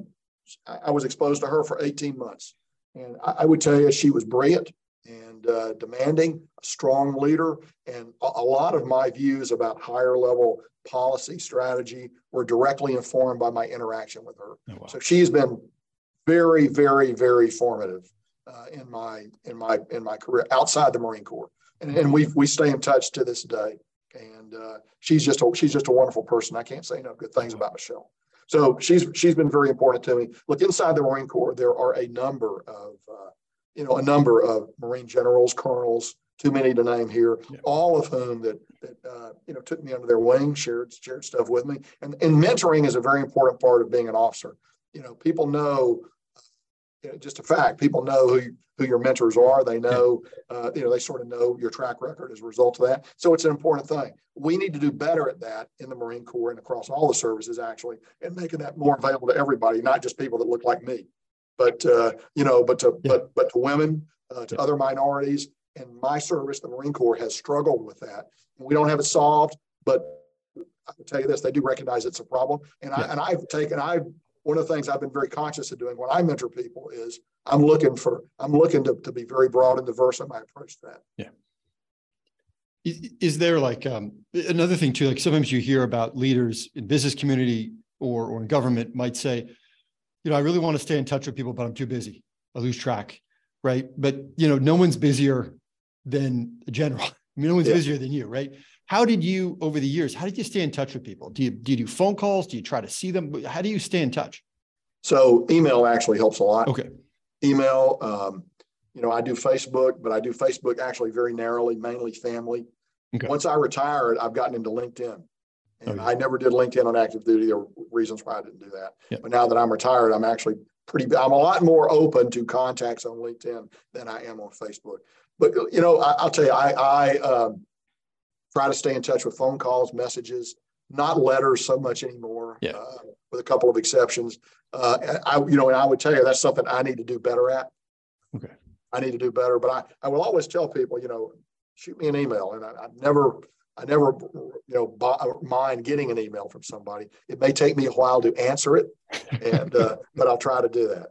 I was exposed to her for 18 months. And I, I would tell you, she was brilliant and uh, demanding, a strong leader. And a, a lot of my views about higher level policy strategy were directly informed by my interaction with her.
Oh, wow.
So she's been very, very, very formative uh, in my in my in my career outside the Marine Corps, and, and we we stay in touch to this day. And uh, she's just a, she's just a wonderful person. I can't say enough good things about Michelle. So she's she's been very important to me. Look inside the Marine Corps, there are a number of uh, you know a number of Marine generals, colonels, too many to name here,
Yeah.
all of whom that that uh, you know took me under their wing, shared shared stuff with me, and and mentoring is a very important part of being an officer. You know, people know. You know, just a fact. People know who who your mentors are. They know, uh, you know, they sort of know your track record as a result of that. So it's an important thing. We need to do better at that in the Marine Corps and across all the services, actually, and making that more available to everybody, not just people that look like me, but uh, you know, but to
Yeah.
but but to women, uh, to
Yeah.
other minorities. And my service, the Marine Corps, has struggled with that. We don't have it solved, but I can tell you this: they do recognize it's a problem. And I and I've taken I one of the things I've been very conscious of doing when I mentor people is I'm looking for I'm looking to, to be very broad and diverse in my approach to that.
Is, is there like um, another thing too? Like sometimes you hear about leaders in business community or or in government might say, you know, I really want to stay in touch with people, but I'm too busy. I lose track, right? But you know, no one's busier than a general. I mean, no one's
Yeah.
busier than you, right? How did you over the years? How did you stay in touch with people? Do you do you do phone calls? Do you try to see them? How do you stay in touch?
So email actually helps a lot.
Okay,
Email, um, you know, I do Facebook, but I do Facebook actually very narrowly, mainly family.
Okay.
Once I retired, I've gotten into LinkedIn. And. I never did LinkedIn on active duty. There were reasons why I didn't do that.
Yeah.
But now that I'm retired, I'm actually pretty, I'm a lot more open to contacts on LinkedIn than I am on Facebook. But, you know, I, I'll tell you, I, I, um, try to stay in touch with phone calls, messages, not letters so much anymore.
Yeah.
uh, With a couple of exceptions. Uh, I, you know, and I would tell you that's something I need to do better at.
Okay.
I need to do better, but I, I will always tell people, you know, shoot me an email and I, I've never, I never, you know, bu- mind getting an email from somebody. It may take me a while to answer it and, uh, but I'll try to do that.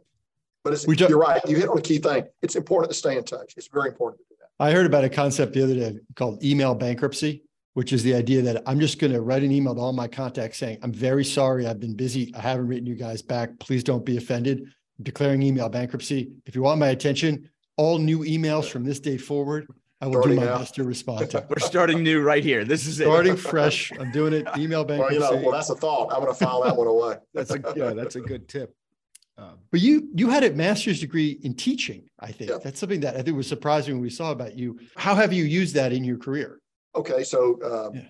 But it's,
We
you're right. You hit on a key thing. It's important to stay in touch. It's very important to do that.
I heard about a concept the other day called email bankruptcy, which is the idea that I'm just going to write an email to all my contacts saying, I'm very sorry. I've been busy. I haven't written you guys back. Please don't be offended. I'm declaring email bankruptcy. If you want my attention, all new emails from this day forward, I will do my
now.
best to respond to.
We're starting new right here. This is it.
Starting fresh. I'm doing it. Email
Well, you know, well, that's a thought. I'm going to file that one away.
That's a yeah, that's a good tip. Um,
But you you had a master's degree in teaching, I think.
Yeah.
That's something that I think was surprising when we saw about you. How have you used that in your career?
Okay, so um,
Yeah.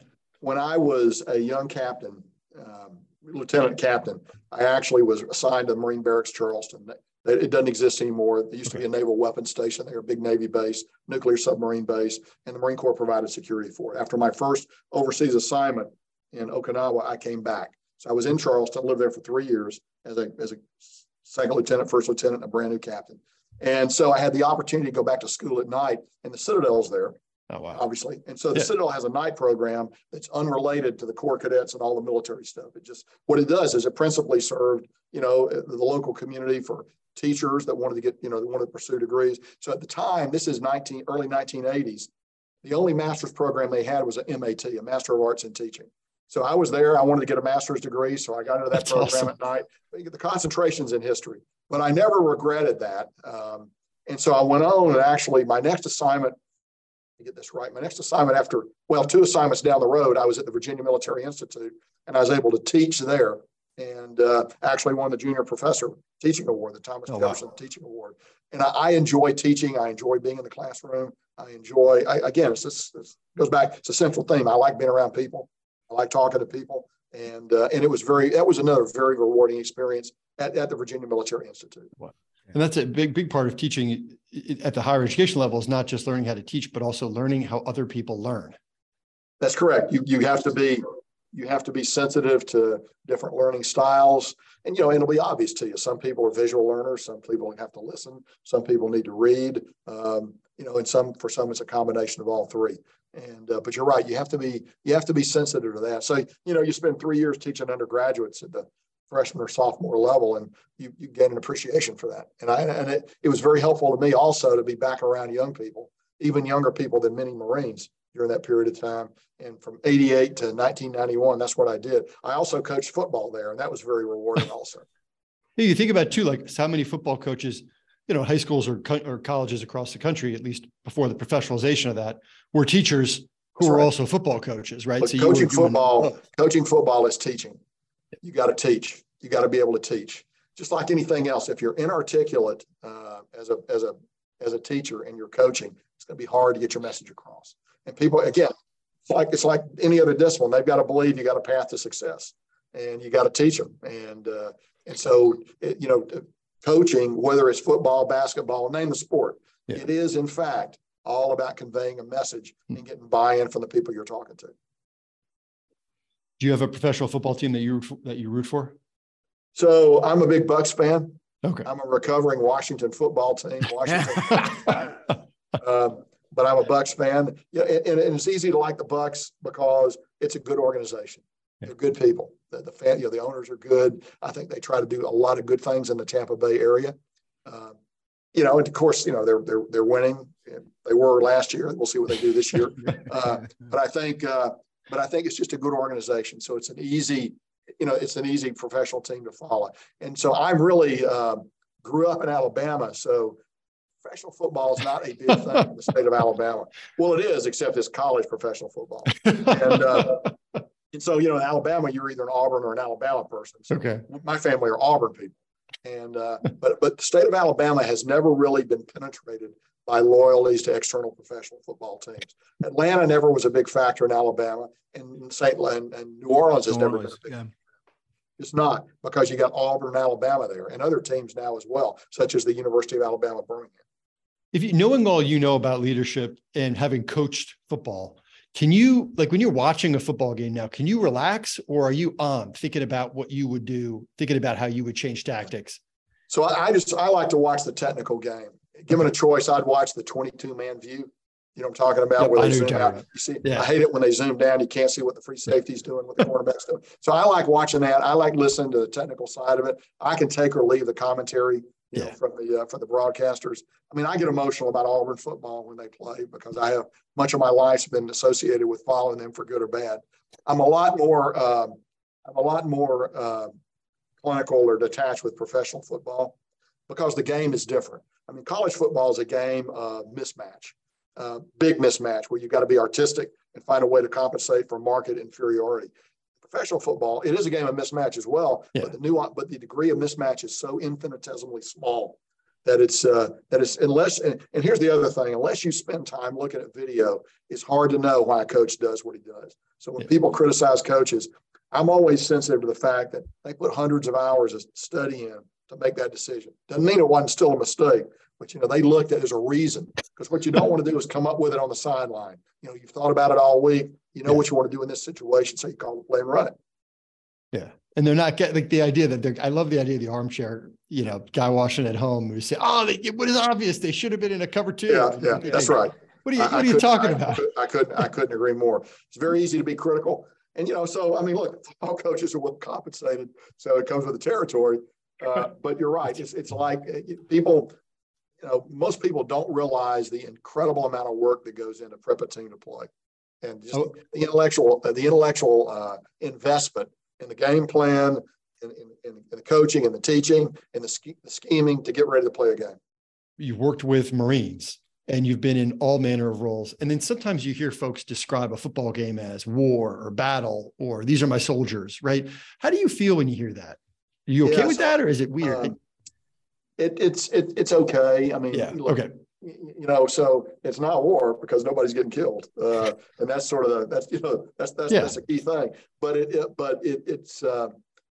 when I was a young captain, um, lieutenant captain, I actually was assigned to Marine Barracks Charleston. It doesn't exist anymore. It used okay. to be a naval weapons station there, a big Navy base, nuclear submarine base, and the Marine Corps provided security for it. After my first overseas assignment in Okinawa, I came back. So I was in Charleston, lived there for three years as a, as a second lieutenant, first lieutenant, and a brand new captain. And so I had the opportunity to go back to school at night, and the Citadel's there. Oh, wow. Obviously. And so the yeah. Citadel has a night program that's unrelated to the Corps cadets and all the military stuff. It just, what it does is it principally served, you know, the local community for teachers that wanted to get, you know, that wanted to pursue degrees. So at the time, this is 19, early 1980s, the only master's program they had was a MAT, a Master of Arts in Teaching. So I was there. I wanted to get a master's degree. So I got into that That's program awesome. at night. The concentration's in history, but I never regretted that. Um, and so I went on and actually my next assignment, to get this right, my next assignment after, well, two assignments down the road, I was at the Virginia Military Institute and I was able to teach there and uh, actually won the junior professor teaching award, the Thomas oh, Jefferson wow. Teaching Award. And I, I, enjoy teaching. I enjoy being in the classroom. I enjoy, I, again, it's just, it goes back, it's a central theme. I like being around people. I like talking to people. And, uh, and it was very, that was another very rewarding experience at, at the Virginia Military Institute.
And that's a big, big part of teaching at the higher education level is not just learning how to teach, but also learning how other people learn.
That's correct. You, you have to be you have to be sensitive to different learning styles. And, you know, it'll be obvious to you. Some people are visual learners. Some people have to listen. Some people need to read. Um, you know, and some, for some, it's a combination of all three. And, uh, but you're right. You have to be, you have to be sensitive to that. So, you know, you spend three years teaching undergraduates at the freshman or sophomore level, and you, you gain an appreciation for that. And I, and it, it was very helpful to me also to be back around young people, even younger people than many Marines during that period of time. And from 88 to 1991, that's what I did. I also coached football there, and that was very rewarding also.
Yeah, you think about too, like how many football coaches, you know, high schools or, co- or colleges across the country, at least before the professionalization of that, were teachers who were also football coaches, right?
But so coaching football, coaching football is teaching. You got to teach. You got to be able to teach. Just like anything else, if you're inarticulate uh, as a as a as a teacher and you're coaching, it's going to be hard to get your message across. And people, again, it's like it's like any other discipline. They've got to believe you got a path to success, and you got to teach them. And uh, and so it, you know, coaching, whether it's football, basketball, name the sport, yeah. it is in fact all about conveying a message hmm. and getting buy-in from the people you're talking to.
Do you have a professional football team that you that you root for?
So I'm a big Bucks fan.
Okay.
I'm a recovering Washington football team. Washington. um, but I'm a Bucks fan. Yeah, and, and, it's easy to like the Bucks because it's a good organization. They're good people. The, the fan, you know, the owners are good. I think they try to do a lot of good things in the Tampa Bay area. Uh, you know, and of course, you know they're they're they're winning. They were last year. We'll see what they do this year. Uh, but I think, uh, but I think it's just a good organization. So it's an easy, you know, it's an easy professional team to follow. And so I really uh, grew up in Alabama. So professional football is not a big thing in the state of Alabama. Well, it is, except it's college professional football. And, uh, and so, you know, in Alabama, you're either an Auburn or an Alabama person. So
okay.
My family are Auburn people. And, uh, but, but the state of Alabama has never really been penetrated by loyalties to external professional football teams. Atlanta never was a big factor in Alabama, and St. and, and New Orleans has New never Orleans, been a big. Yeah. It's not because you got Auburn, Alabama there, and other teams now as well, such as the University of Alabama Birmingham
if you knowing all you know about leadership and having coached football, can you like when you're watching a football game now, can you relax or are you on thinking about what you would do, thinking about how you would change tactics?
So I, I just I like to watch the technical game. Given a choice, I'd watch the 22 man view. You know what I'm talking about?
Yep,
where
they zoom
out. You see, yeah. I hate it when they zoom down. You can't see what the free safety's doing, what the quarterback's doing. So I like watching that. I like listening to the technical side of it. I can take or leave the commentary you yeah. know, from the uh, from the broadcasters. I mean, I get emotional about Auburn football when they play because I have much of my life's been associated with following them for good or bad. I'm a lot more uh, I'm a lot more uh, clinical or detached with professional football because the game is different. I mean, college football is a game of mismatch, uh, big mismatch where you've got to be artistic and find a way to compensate for market inferiority professional football, it is a game of mismatch as well. Yeah. But the nuance, but the degree of mismatch is so infinitesimally small that it's uh, that it's unless and, and here's the other thing: unless you spend time looking at video, it's hard to know why a coach does what he does. So when yeah. people criticize coaches, I'm always sensitive to the fact that they put hundreds of hours of study in to make that decision. Doesn't mean it wasn't still a mistake, but you know they looked at it as a reason because what you don't want to do is come up with it on the sideline. You know, you've thought about it all week. You know yeah. what you want to do in this situation, so you call the play and run it.
Yeah, and they're not getting like the idea that they're. I love the idea of the armchair. You know, guy washing at home who say, "Oh, they, what is obvious? They should have been in a cover two.
Yeah, yeah, that's right.
What are you, what are you talking
I,
about?
I couldn't, I couldn't agree more. It's very easy to be critical. And, you know, so, I mean, look, all coaches are well compensated. So it comes with the territory. Uh, but you're right. It's, it's like uh, people, you know, most people don't realize the incredible amount of work that goes into prep a team to play. And just oh. the intellectual, uh, the intellectual uh, investment in the game plan, in, in, in, the coaching and the teaching and the, sch- the scheming to get ready to play a game.
You've worked with Marines and you've been in all manner of roles. And then sometimes you hear folks describe a football game as war or battle, or these are my soldiers, right? How do you feel when you hear that? Are you okay with that, or is it weird?
Um, it, it's it, it's okay. I mean,
yeah, look, okay.
You know, so it's not war because nobody's getting killed, uh, and that's sort of the, that's you know that's that's yeah. that's a key thing. But it, it but it, it's uh,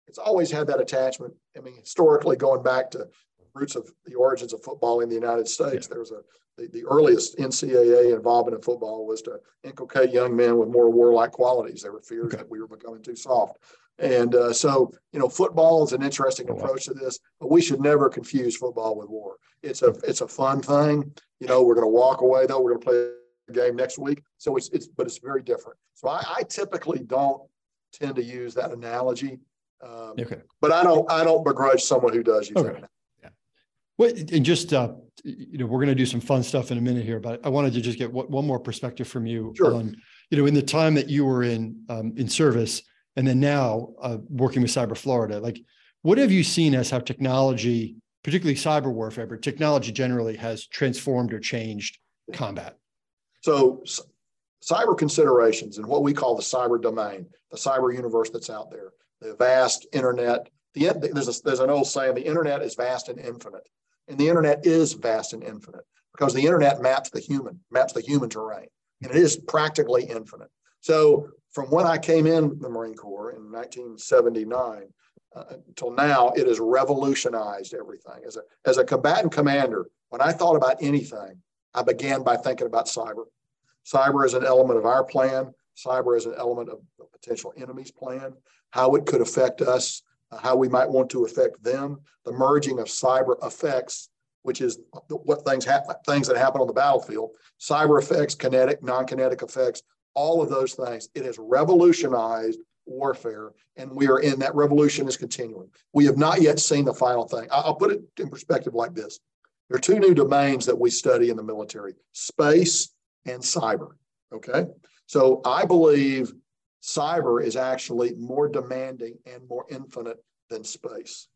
it's always had that attachment. I mean, historically, going back to roots of the origins of football in the United States, yeah. there was a the, the earliest NCAA involvement in football was to inculcate young men with more warlike qualities. There were fears okay. that we were becoming too soft. And uh, so, you know, football is an interesting oh, approach to this, but we should never confuse football with war. It's a it's a fun thing. You know, we're going to walk away though. We're going to play a game next week. So it's it's but it's very different. So I, I typically don't tend to use that analogy. Um, okay. But I don't I don't begrudge someone who does use okay. that.
Well, and just uh, you know, we're going to do some fun stuff in a minute here, but I wanted to just get one more perspective from you
sure.
on, you know, in the time that you were in um, in service, and then now uh, working with Cyber Florida. Like, what have you seen as how technology, particularly cyber warfare, but technology generally, has transformed or changed combat?
So, cyber considerations and what we call the cyber domain, the cyber universe that's out there, the vast internet. The, there's, a, there's an old saying: the internet is vast and infinite. And the internet is vast and infinite because the internet maps the human, maps the human terrain, and it is practically infinite. So from when I came in the Marine Corps in 1979 uh, until now, it has revolutionized everything. As a, as a combatant commander, when I thought about anything, I began by thinking about cyber. Cyber is an element of our plan. Cyber is an element of the potential enemy's plan, how it could affect us, how we might want to affect them, the merging of cyber effects, which is what things happen, things that happen on the battlefield, cyber effects, kinetic, non-kinetic effects, all of those things. It has revolutionized warfare, and we are in that revolution is continuing. We have not yet seen the final thing. I'll put it in perspective like this: there are two new domains that we study in the military: space and cyber. Okay, so I believe cyber is actually more demanding and more infinite than space.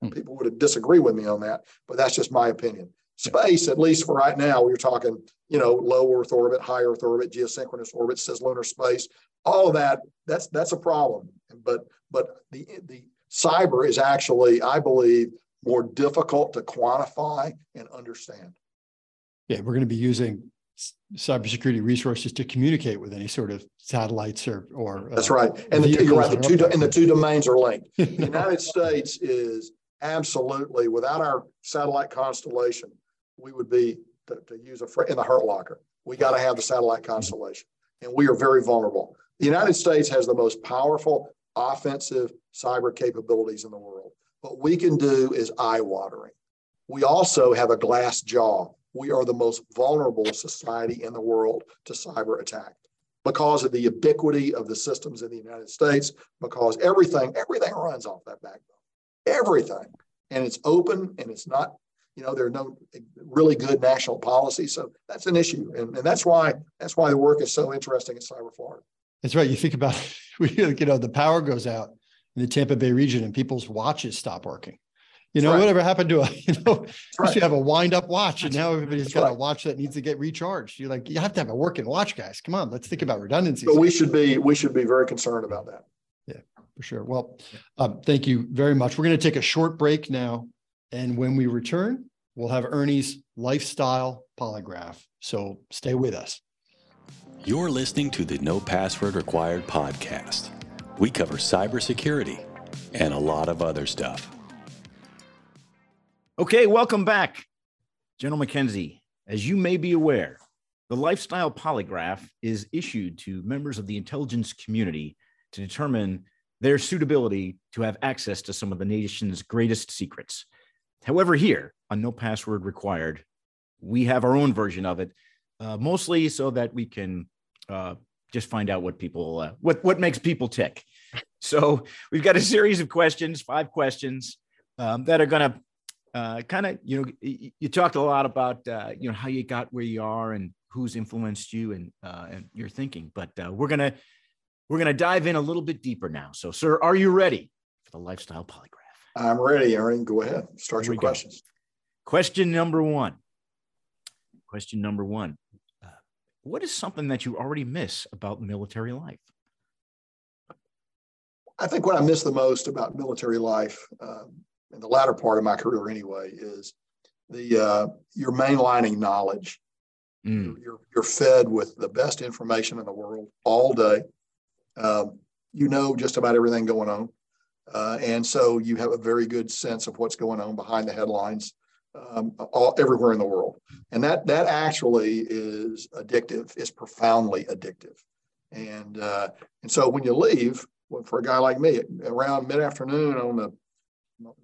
Hmm. People would disagree with me on that, but that's just my opinion. Space, at least for right now, we are talking, you know, low Earth orbit, high Earth orbit, geosynchronous orbit, cislunar space, all of that. That's that's a problem. But but the the cyber is actually, I believe, more difficult to quantify and understand.
Yeah, we're going to be using cybersecurity resources to communicate with any sort of satellites or or
that's uh, right and the, you're right the two and the two domains are linked the united states is absolutely without our satellite constellation we would be to, to use a in the hurt locker. We got to have the satellite constellation and we are very vulnerable. The united states has the most powerful offensive cyber capabilities in the world. What we can do is eye watering we also have a glass jaw. We are the most vulnerable society in the world to cyber attack because of the ubiquity of the systems in the United States, because everything, everything runs off that backbone. Everything. And it's open and it's not, you know, there are no really good national policies. So that's an issue. And, and that's why that's why the work is so interesting at Cyber Florida.
That's right. You think about we you know, the power goes out in the Tampa Bay region and people's watches stop working. You know, right. whatever happened to a, you know, right. you have a wind up watch and now everybody's That's got right. a watch that needs to get recharged. You're like, you have to have a working watch, guys. Come on, let's think about redundancy.
But we should be, we should be very concerned about that.
Yeah, for sure. Well, um, thank you very much. We're going to take a short break now. And when we return, we'll have Ernie's lifestyle polygraph. So stay with us.
You're listening to the No Password Required podcast. We cover cybersecurity and a lot of other stuff.
Okay, welcome back. General McKenzie, as you may be aware, the lifestyle polygraph is issued to members of the intelligence community to determine their suitability to have access to some of the nation's greatest secrets. However, here on No Password Required, we have our own version of it, uh, mostly so that we can uh, just find out what people uh, what what makes people tick. So we've got a series of questions, five questions um, that are going to uh, kind of you know you, talked a lot about uh, you know how you got where you are and who's influenced you and uh, and your thinking, but uh, we're gonna we're gonna dive in a little bit deeper now. So, sir, are you ready for the lifestyle polygraph?
I'm ready, Aaron. Go ahead. Start Here your questions. Go.
Question number one. Question number one. Uh, what is something that you already miss about military life?
I think what I miss the most about military life, um, in the latter part of my career anyway, is the uh, your mainlining knowledge. Mm. You're, you're fed with the best information in the world all day. Um, you know just about everything going on. Uh, and so you have a very good sense of what's going on behind the headlines um, all, everywhere in the world. And that, that actually is addictive, is profoundly addictive. And, uh, and so when you leave, well, for a guy like me, around mid afternoon on the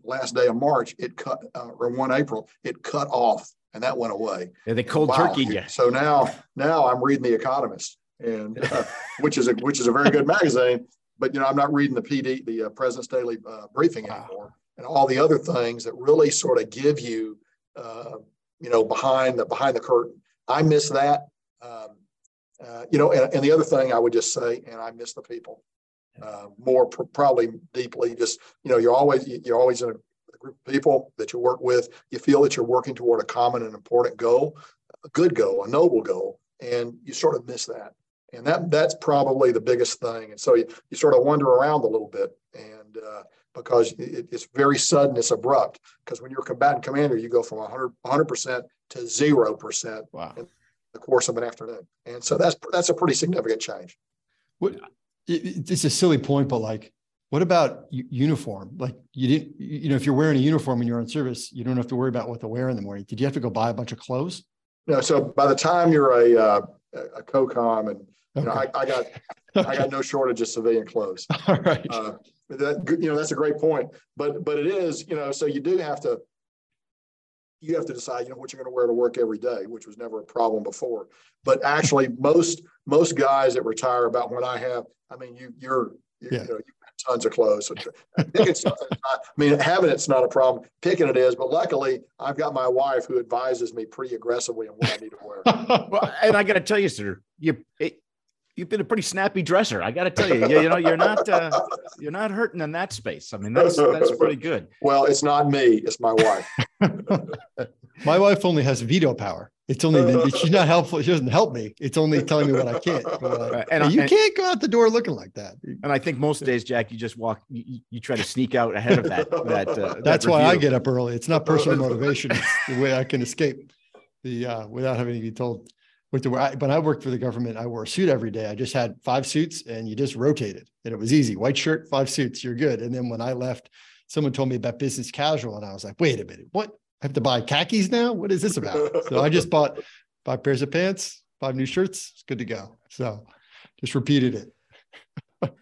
last day of March, it cut, uh, or 1 April, it cut off and that went away.
Yeah, they cold wow. turkey you.
So now, now I'm reading The Economist, and uh, which is a which is a very good magazine. But you know, I'm not reading the PD, the uh, President's Daily uh, Briefing wow. anymore, and all the other things that really sort of give you, uh, you know, behind the behind the curtain. I miss that. Um, uh, you know, and, and, the other thing I would just say, and I miss the people uh, more pr- probably deeply. Just you know, you're always you're always in a group of people that you work with. You feel that you're working toward a common and important goal, a good goal, a noble goal, and you sort of miss that. And that that's probably the biggest thing. And so you, you sort of wander around a little bit, and uh, because it, it's very sudden, it's abrupt. Because when you're a combatant commander, you go from 100 percent to zero percent wow. in the course of an afternoon, and so that's that's a pretty significant change.
What, it's a silly point, but like, what about uniform? Like, you didn't, you know, if you're wearing a uniform and you're on service, you don't have to worry about what to wear in the morning. Did you have to go buy a bunch of clothes?
No. So by the time you're a uh, a COCOM and you know, I, I, got I got no shortage of civilian clothes.
All right.
Uh, that you know that's a great point, but but it is you know so you do have to you have to decide you know what you're going to wear to work every day, which was never a problem before. But actually, most most guys that retire about when I have, I mean, you you're you, yeah. you know you tons of clothes. So picking something, not, I mean, having it's not a problem. Picking it is, but luckily I've got my wife who advises me pretty aggressively on what I need to wear.
well, and I got to tell you, sir, you it, you've been a pretty snappy dresser. I got to tell you, you, you, know, you're not uh, you're not hurting in that space. I mean, that's that's pretty good.
Well, it's not me; it's my wife.
my wife only has veto power. It's only the, she's not helpful. She doesn't help me. It's only telling me what I can't. Uh, and, you and, can't go out the door looking like that.
And I think most days, Jack, you just walk. You, you try to sneak out ahead of that. That uh,
that's that why I get up early. It's not personal motivation. It's the way I can escape the uh, without having to be told with the I, when I worked for the government, I wore a suit every day. I just had five suits and you just rotated and it was easy. White shirt, five suits, you're good. And then when I left, someone told me about business casual and I was like, wait a minute, what? I have to buy khakis now? What is this about? so I just bought five pairs of pants, five new shirts. It's good to go. So just repeated it.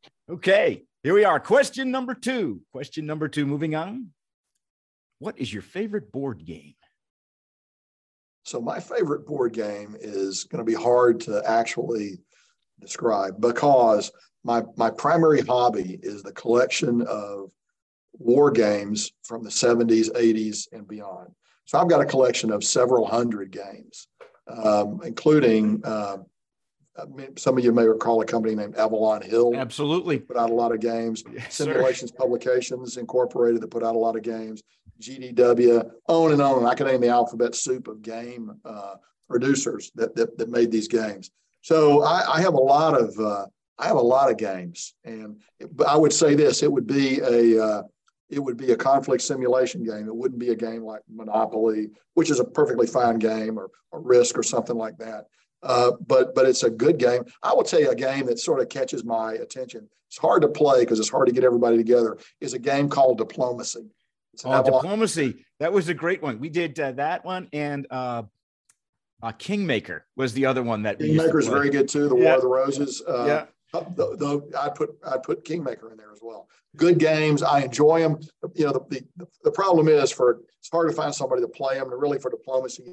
okay, here we are. Question number two. Question number two, moving on. What is your favorite board game?
So my favorite board game is going to be hard to actually describe because my my primary hobby is the collection of war games from the 70s, 80s, and beyond. So I've got a collection of several hundred games, um, including uh, some of you may recall a company named Avalon Hill.
Absolutely.
Put out a lot of games. Yes, Simulations sir. Publications Incorporated that put out a lot of games. GDW, on and on. I can name the alphabet soup of game uh, producers that, that, that made these games. So I, I have a lot of uh, I have a lot of games, and I would say this: it would be a uh, it would be a conflict simulation game. It wouldn't be a game like Monopoly, which is a perfectly fine game, or, or Risk, or something like that. Uh, but but it's a good game. I will tell you a game that sort of catches my attention. It's hard to play because it's hard to get everybody together. Is a game called Diplomacy. An
Oh, diplomacy. That was a great one. We did uh, that one, and uh, uh, Kingmaker was the other one that we used to
Kingmaker's
play.
very good too. The
Yeah.
War of the Roses. Uh,
Yeah.
the, the, I put I put Kingmaker in there as well. Good games. I enjoy them. You know, the, the, the problem is for it's hard to find somebody to play them. And really, for diplomacy,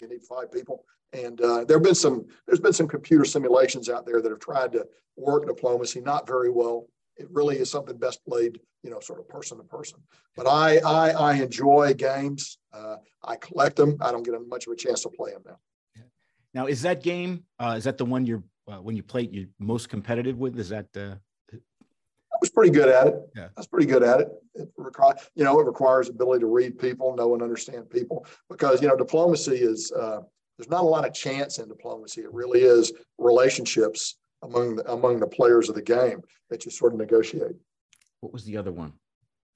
you need five people. And uh, there have been some there's been some computer simulations out there that have tried to work diplomacy not very well. It really is something best played, you know, sort of person to person. But I I, I enjoy games. Uh, I collect them. I don't get much of a chance to play them now.
Now, is that game? Uh, is that the one you're uh, when you play it, you're most competitive with? Is that? Uh,
I was pretty good at it.
Yeah.
I was pretty good at it. It requires, you know, it requires ability to read people, know and understand people, because you know, diplomacy is uh, there's not a lot of chance in diplomacy. It really is relationships among the, among the players of the game that you sort of negotiate.
what was the other one?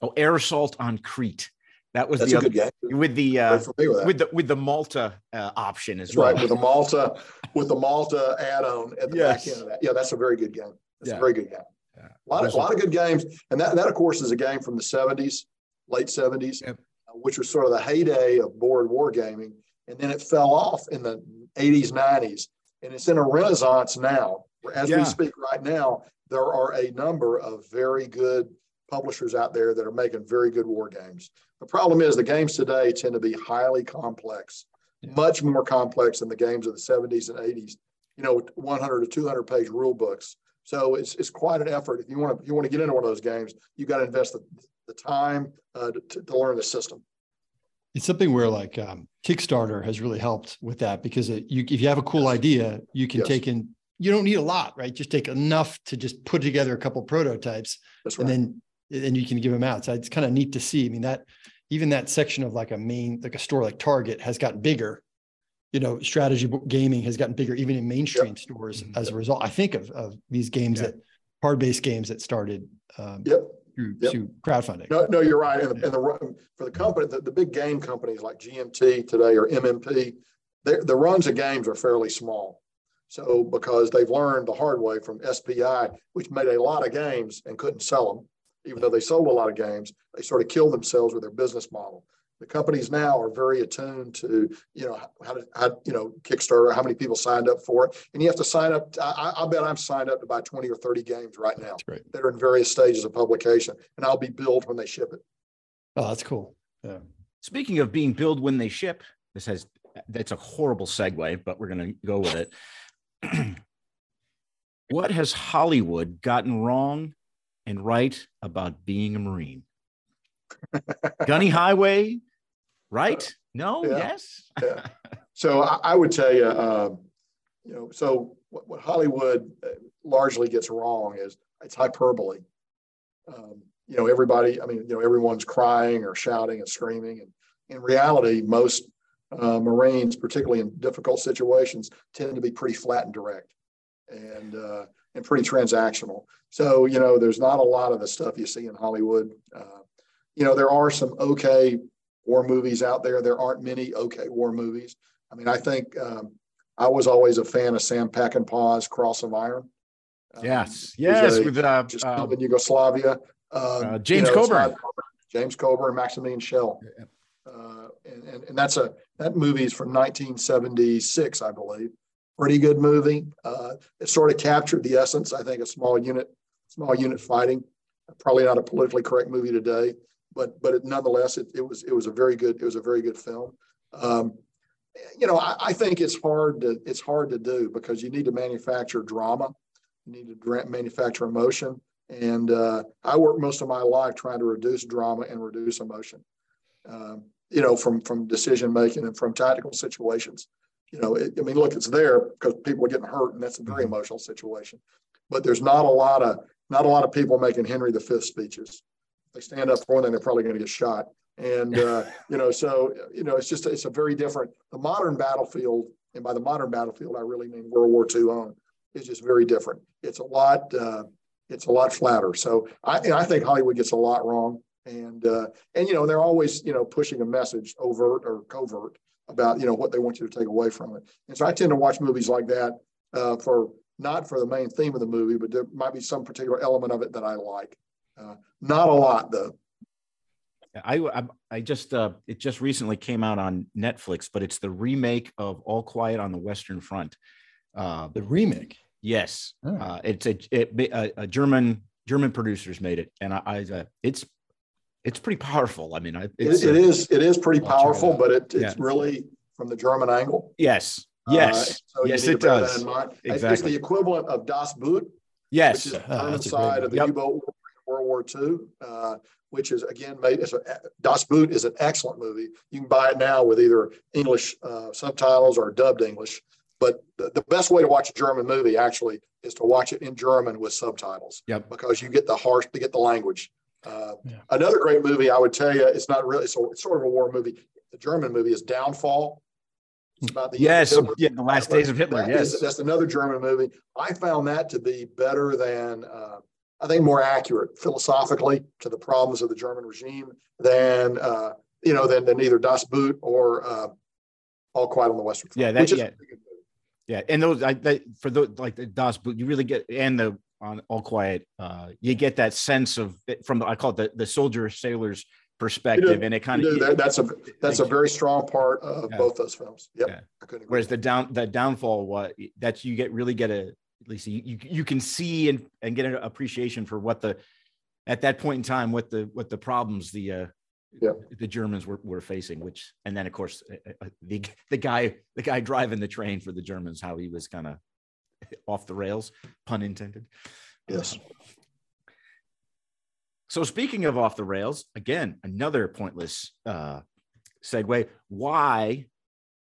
Oh, air assault on Crete. That was
That's
the
a
other
good game.
with the uh,
with
with the with the Malta uh, option as well.
right with the Malta with the Malta add-on at the
Yes.
back end of that. Yeah, that's a very good game. That's
Yeah.
a very good game.
Yeah.
A lot of a lot of good games, and that that of course is a game from the '70s, late '70s,
Yep.
uh, which was sort of the heyday of board wargaming, and then it fell off in the '80s, '90s, and it's in a renaissance now. As
Yeah.
we speak right now, there are a number of very good publishers out there that are making very good war games. The problem is the games today tend to be highly complex,
Yeah.
much more complex than the games of the 70s and 80s. You know, 100 to 200 page rule books. So it's, it's quite an effort. If you want to you want to get into one of those games, you got to invest the, the time uh, to, to learn the system.
It's something where like um, Kickstarter has really helped with that because it, you, if you have a cool idea, you can
Yes.
take in, you don't need a lot, right? Just take enough to just put together a couple prototypes
That's
and then, and you can give them out. So it's kind of neat to see. I mean, that even that section of like a main, like a store like Target has gotten bigger. You know, strategy gaming has gotten bigger even in mainstream stores
Mhm.
as a result. I think of, of these games
Yeah.
that hard based games that started um,
Yep.
through,
Yep.
through crowdfunding.
No, no, you're right. And the, and the for the company, the, the big game companies like GMT today or MMP, the runs of games are fairly small. So because they've learned the hard way from SPI, which made a lot of games and couldn't sell them, even though they sold a lot of games, they sort of killed themselves with their business model. The companies now are very attuned to, you know, how to, how, you know, Kickstarter, how many people signed up for it. And you have to sign up. I, I- I bet I'm signed up to buy 20 or 30 games right now
That's great.
that are in various stages of publication and I'll be billed when they ship it.
Oh, that's cool. Yeah.
Speaking of being billed when they ship, this has that's a horrible segue, but we're going to go with it. what has Hollywood gotten wrong and right about being a Marine? Gunny Highway, right? No,
Yeah.
yes.
Yeah. So I, I would tell you, um, you know, so what, what Hollywood uh, largely gets wrong is it's hyperbole. Um, you know, everybody, I mean, you know, everyone's crying or shouting and screaming. And in reality, most uh, Marines, particularly in difficult situations, tend to be pretty flat and direct and, uh, and pretty transactional. So, you know, there's not a lot of the stuff you see in Hollywood. Uh, you know, there are some okay war movies out there. There aren't many okay war movies. I mean, I think um, I was always a fan of Sam Peckinpah's Cross of Iron. Um,
Yes, yes,
a-
with uh,
just
uh,
in Yugoslavia. Um,
uh,
you
James
know,
Coburn.
not- James Coburn, and Maximilian Schell.
Yeah.
Uh, and, and, and that's a, that movie is from 1976, I believe. Pretty good movie. Uh, it sort of captured the essence, I think, of small unit, small unit fighting. Probably not a politically correct movie today, but, but it, nonetheless, it, it was, it was a very good, it was a very good film. Um, you know, I, I think it's hard to, it's hard to do because you need to manufacture drama. You need to manufacture emotion. And uh, I worked most of my life trying to reduce drama and reduce emotion. Um, you know, from from decision making and from tactical situations. You know, it, I mean, look, it's there because people are getting hurt, and that's a very emotional situation. But there's not a lot of not a lot of people making Henry V speeches. If they stand up for them, they're probably going to get shot. And uh, you know, so you know, it's just it's a very different. The modern battlefield, and by the modern battlefield, I really mean World War II on, is just very different. It's a lot. Uh, it's a lot flatter. So I, I think Hollywood gets a lot wrong. And uh, and you know they're always you know pushing a message, overt or covert, about you know what they want you to take away from it. And so I tend to watch movies like that uh, for not for the main theme of the movie, but there might be some particular element of it that I like. Uh, not a lot though.
I, I I just uh it just recently came out on Netflix, but it's the remake of All Quiet on the Western Front. Uh,
The remake.
yes,
Oh.
uh, it's a, it, a a German German producers made it, and I, I uh, it's it's pretty powerful. I mean, I, it's
It, it
uh,
is, it is pretty
I'll check it
powerful, but it, it's
Yeah.
really from the German angle.
yes,
Uh,
yes,
so
yes, it does.
in mind. It's- It's the equivalent of Das Boot, Yes, which
Yes,
is the
Ah,
German
that's
side of the
Yep.
U-boat war World War II, uh, which is again made as a, Das Boot is an excellent movie. You can buy it now with either English uh, subtitles or dubbed English. But the, the best way to watch a German movie actually is to watch it in German with subtitles.
Yep.
Because you get the harsh, you get the language. Uh,
Yeah.
Another great movie I would tell you, it's not really, so it's sort of a war movie. The German movie is Downfall. It's about the
yes, yeah, the last days of Hitler.
That is-
Yes,
That's another German movie. I found that to be better than, uh, I think more accurate philosophically to the problems of the German regime than, uh, you know, than, than either Das Boot or, uh, All Quiet on the Western Front.
Yeah, that-
which is a
yeah.
pretty good movie.
yeah, and those I that, for those like the Das Boot, you really get and the on All Quiet, uh, you get that sense of from the, I call it the the soldier sailor's perspective, and it kind
You
of
that- That's a, that's a very strong part of
Yeah.
both those films.
Yeah.
Yep. I agree
Whereas the down the downfall, what that you get really get a at least you you, you can see and and get an appreciation for what the at that point in time what the what the problems the uh
Yeah.
the Germans were, were facing, which and then of course uh, uh, the the guy the guy driving the train for the Germans, how he was kind of off the rails, pun intended.
Yes.
So speaking of off the rails, again, another pointless uh, segue. Why?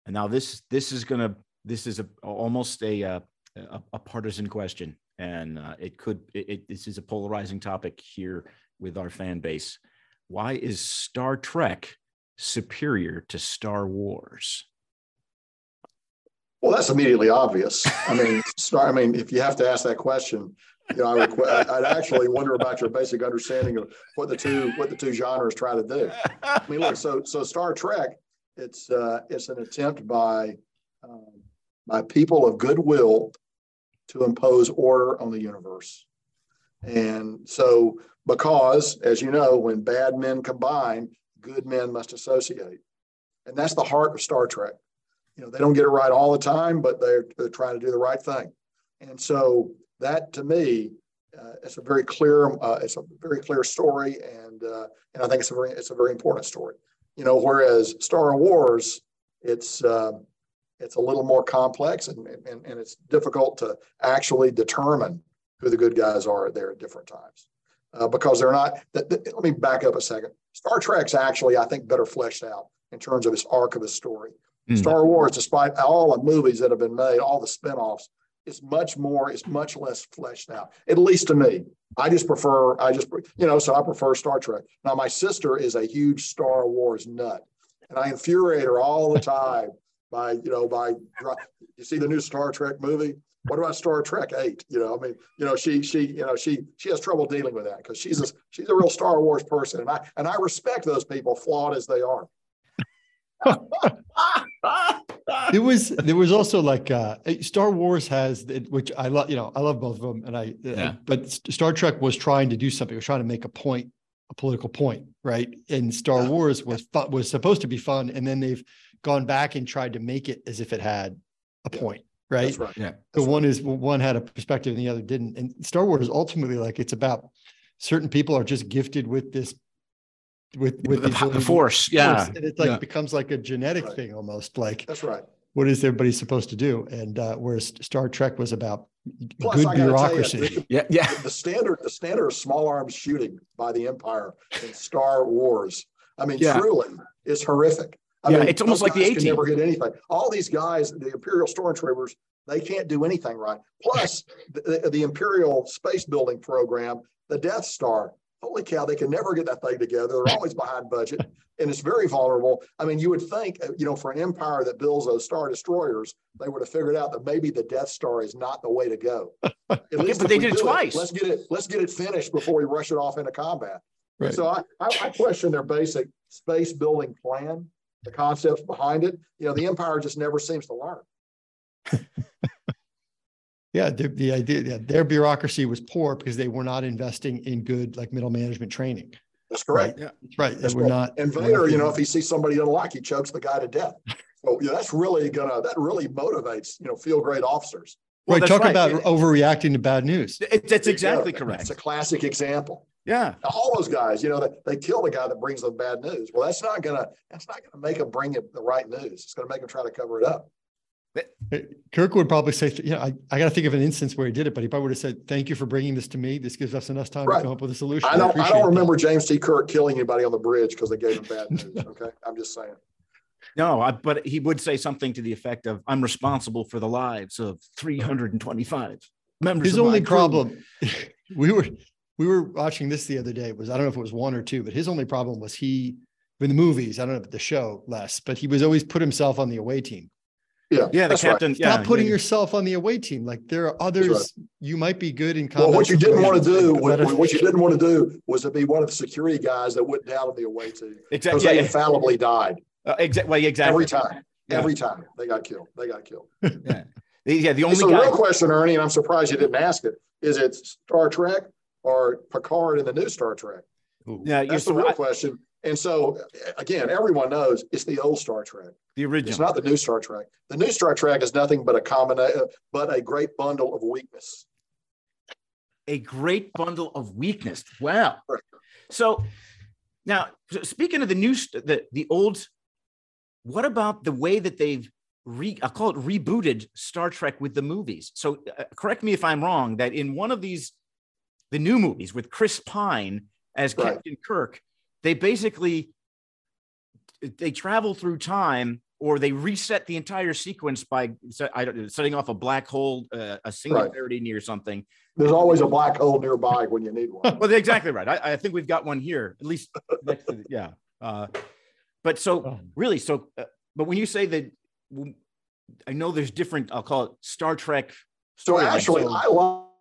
And now this this is gonna this is a almost a uh, a, a partisan question, and uh, it could it, it, this is a polarizing topic here with our fan base. Why is Star Trek superior to Star Wars?
Well, that's immediately obvious. I mean, Star, I mean, if you have to ask that question, you know, I would, I'd actually wonder about your basic understanding of what the two, what the two genres try to do. I mean, look, so, so Star Trek, it's, uh, it's an attempt by, um, by people of goodwill to impose order on the universe. And so, because as you know, when bad men combine, good men must associate. And that's the heart of Star Trek. You know, they don't get it right all the time, but they're, they're trying to do the right thing. And so that to me, uh, it's a very clear, uh, it's a very clear story. And, uh, and I think it's a very, it's a very important story, you know, whereas Star Wars, it's, uh, it's a little more complex and, and, and it's difficult to actually determine who the good guys are there at different times. Uh, because they're not, th- th- let me back up a second. Star Trek's actually, I think, better fleshed out in terms of its arc of the story.
Hmm.
Star Wars, despite all the movies that have been made, all the spinoffs, it's much more, it's much less fleshed out, at least to me. I just prefer, I just, you know, so I prefer Star Trek. Now, my sister is a huge Star Wars nut, and I infuriate her all the time by, you know, by, you see the new Star Trek movie? What about Star Trek Eight? You know, I mean, you know, she, she, you know, she, she has trouble dealing with that because she's a, she's a real Star Wars person, and I, and I respect those people, flawed as they are.
there was there was also like uh Star Wars has which I love you know I love both of them and I,
Yeah.
but Star Trek was trying to do something it was trying to make a point a political point right and Star
Yeah.
Wars was fun, was supposed to be fun and then they've gone back and tried to make it as if it had a
Yeah.
point right
That's right.
Yeah.
the
That's
one is one had a perspective and the other didn't and Star Wars is ultimately like it's about certain people are just gifted with this with with
the,
the
po- the
ability
force, yeah.
and it like
yeah.
becomes like a genetic
Right.
thing almost like
That's right.
what is everybody supposed to do? And uh, whereas Star Trek was about
Plus,
good
I you,
bureaucracy.
the-
Yeah, yeah.
the standard the standard of small arms shooting by the empire in star wars i mean
Yeah.
truly is horrific I
Yeah,
mean,
it's almost like the
guys can
A-Team.
never hit anything all these guys the imperial stormtroopers they can't do anything right plus the, the, the imperial space building program the death star holy cow they can never get that thing together they're always behind budget and it's very vulnerable i mean you would think uh, you know for an empire that builds those star destroyers they would have figured out that maybe the death star is not the way to go At least
but they did it twice.
let's get it. Let's get it finished before we rush it off into combat.
Right.
So I, I, I question their basic space building plan, the concepts behind it. You know, the empire just never seems to learn.
Yeah, the, the idea, yeah, their bureaucracy was poor because they were not investing in good like middle management training.
That's correct.
Yeah.
That's right.
That's
we're
right.
not.
And
we're
Vader, you know, if he sees somebody he doesn't like, he chokes the guy to death. So yeah, that's really gonna that really motivates you know feel great officers.
Well,
right. Talk
right.
about
It-
overreacting to bad news.
It- that's exactly
Yeah,
correct.
It's a classic example.
Yeah.
Now, all those guys, you know, they, they kill the guy that brings them bad news. Well, that's not gonna that's not gonna make them bring it the right news. It's gonna make them try to cover it up.
Uh, Kirk would probably say, you know, I, I got to think of an instance where he did it, but he probably would have said, thank you for bringing this to me. This gives us enough time
Right.
to come up with a solution.
I don't I
appreciate
don't
that."
remember James T. Kirk killing anybody on the bridge because they gave him bad news. Okay, I'm just saying.
No, I, but he would say something to the effect of, "I'm responsible for the lives of 325 members."
His
of
only
crew."
problem, we were, we were watching this the other day. It was, I don't know if it was one or two, but his only problem was he, in the movies, I don't know if the show less, but he was always put himself on the away team.
Yeah,
Yeah, the
that's right.
captain. Yeah,
Stop putting
yeah.
yourself on the away team. Like there are others, you might be good in.
Well, what you didn't want to do,
situations,
what, what you didn't want to do was to be one of the security guys that went down on the away team
exactly.
because
Yeah,
they
yeah.
infallibly died
Uh, exa- well, exactly.
every time.
Yeah.
Every time they got killed, they got killed.
Yeah. Yeah. The only
So the
guy.
real question, Ernie, and I'm surprised you didn't ask it, is it Star Trek or Picard in the new Star Trek?
Yeah,
That's the real
I-
question. And so, again, everyone knows it's the old Star Trek.
the original.
It's not the new Star Trek. The new Star Trek is nothing but a combination, but a great bundle of weakness.
a great bundle of weakness. Wow.
Right.
So now, so speaking of the new, the the old, what about the way that they've re? I call it rebooted Star Trek with the movies. So uh, correct me if I'm wrong. That in one of these, the new movies with Chris Pine as
Right.
Captain Kirk, they basically they travel through time. Or they reset the entire sequence by I don't, setting off a black hole, uh, a singularity near something,
There's always a black hole nearby when you need one.
well, exactly right. I, I think we've got one here, at least next to the, yeah. Uh, but so
Oh.
really, so uh, but when you say that, I know there's different. I'll call it Star Trek.
So
storylines.
actually,
So
I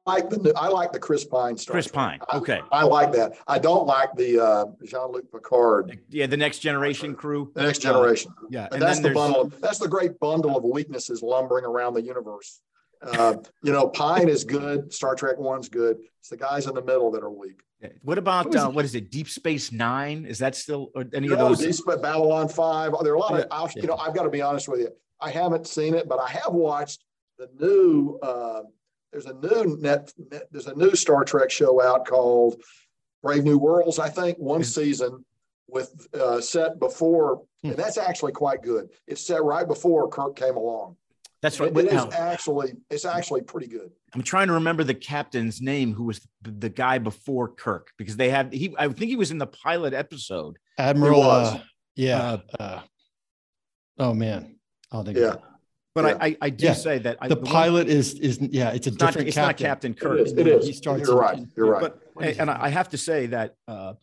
like the I like the Chris Pine Star
Chris
Trek.
Pine.
I-
Okay.
I like that. I don't like the uh, Jean-Luc Picard,
yeah, the next generation crew.
the next
Uh,
generation.
yeah,
But
and
that's the bundle. Of, that's the great bundle of weaknesses lumbering around the universe. Uh, you know, Pine is good. Star Trek One's good. It's the guys in the middle that are weak.
what about
What
uh, what is it? Deep Space Nine? Is that still or any of those?
Deep Space Babylon Five. There are a lot of. I'll-
yeah.
You know, I've got to be honest with you. I haven't seen it, but I have watched the new. Uh, there's a new net, net. There's a new Star Trek show out called Brave New Worlds. I think one
Is-
season with uh, set before,
Hmm.
and that's actually quite good. It's set right before Kirk came along.
That's right.
It- it is actually it's actually pretty good.
I'm trying to remember the captain's name, who was the, the guy before Kirk, because they have he. I think he was in the pilot episode.
Admiral,
was.
uh, yeah. Uh, oh man. I'll think
But
Yeah. Yeah.
I, I, I do
Yeah.
say that I,
The
one-
pilot is, is, yeah, it's a
it's not,
different
it's not
captain.
Captain Kirk.
It is. It is.
He starts
You're right. You're right.
But and and I have to say that uh,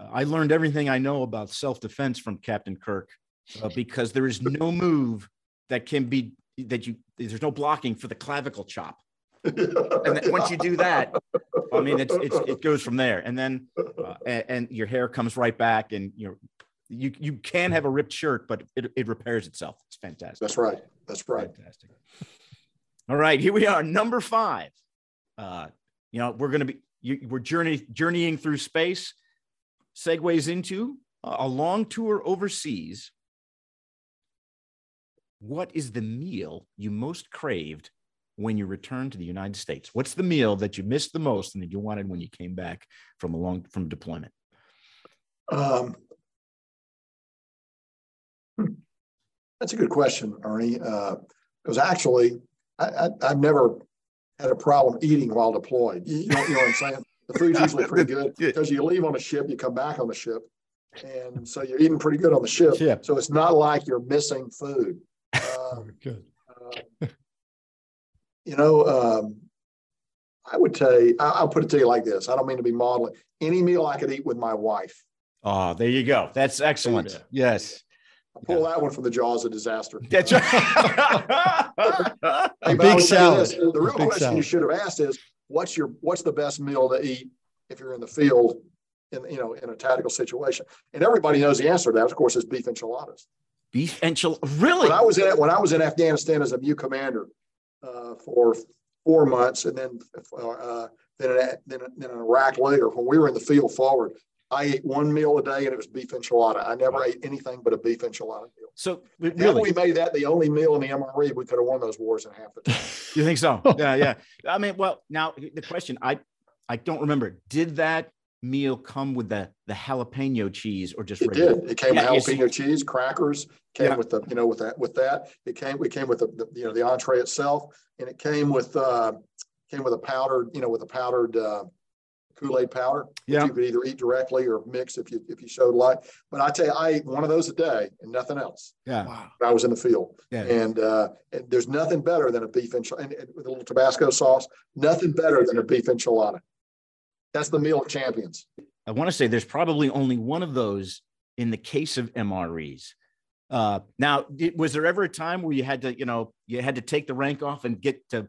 I learned everything I know about self defense from Captain Kirk uh, because there is no move that can be that you there's no blocking for the clavicle chop. And then once you do that, I mean it's, it's it goes from there, and then uh, and, and your hair comes right back, and you're you you can have a ripped shirt, but it, it repairs itself. It's fantastic.
That's right. That's right.
Fantastic. All right, here we are, number five. Uh, you know, we're going to be you, we're journey journeying through space. Segues into a a long tour overseas. What is the meal you most craved when you returned to the United States? What's the meal that you missed the most and that you wanted when you came back from a long from deployment?
Um, hmm. that's a good question, Ernie. Uh, it was actually, I, I, I've never had a problem eating while deployed. You, you know, you know what I'm saying? The food's usually pretty good because you leave on a ship, you come back on the ship. And so you're eating pretty good on the ship.
Ship.
So it's not like you're missing food. Um,
Good.
uh, you know, um, I would tell you, I- I'll put it to you like this. I don't mean to be maudlin. Any meal I could eat with my wife.
Oh, there you go. That's excellent.
Yeah.
Yes.
I pull that one from the jaws of disaster.
That's right.
Hey,
A
but I
big
would
salad.
this, The real
big
question you should have asked is, what's your, what's the best meal to eat if you're in the field in, you know, in a tactical situation? And everybody knows the answer to that, of course, is beef enchiladas.
Beef enchilada. Really?
When I was in, when I was in Afghanistan as a MEU commander uh, for four months and then, uh, then, in, then, then in Iraq later, when we were in the field forward, I ate one meal a day and it was beef enchilada. I never ate anything but a beef enchilada meal.
So really,
we made that the only meal in the MRE, we could have won those wars in half the time.
you think so? Yeah, yeah. I mean, well, now the question I I don't remember. Did that meal come with the the jalapeno cheese or just
It
regular?
did. It came
Yeah,
with jalapeno cheese, crackers, came
Yeah.
with the, you know, with that, with that. It came, we came with the, the, you know, the entree itself and it came with, uh, came with a powdered, you know, with a powdered, uh, Kool-Aid powder. which
Yeah.
You could either eat directly or mix if you, if you showed light. But I tell you, I ate one of those a day and nothing else.
Yeah,
Wow.
I was in the field.
yeah.
And, uh, and there's nothing better than a beef enchilada and, and with a little Tabasco sauce, nothing better than a beef enchilada. That's the meal of champions.
I want to say there's probably only one of those in the case of MREs. Uh, now, was there ever a time where you had to, you know, you had to take the rank off and get to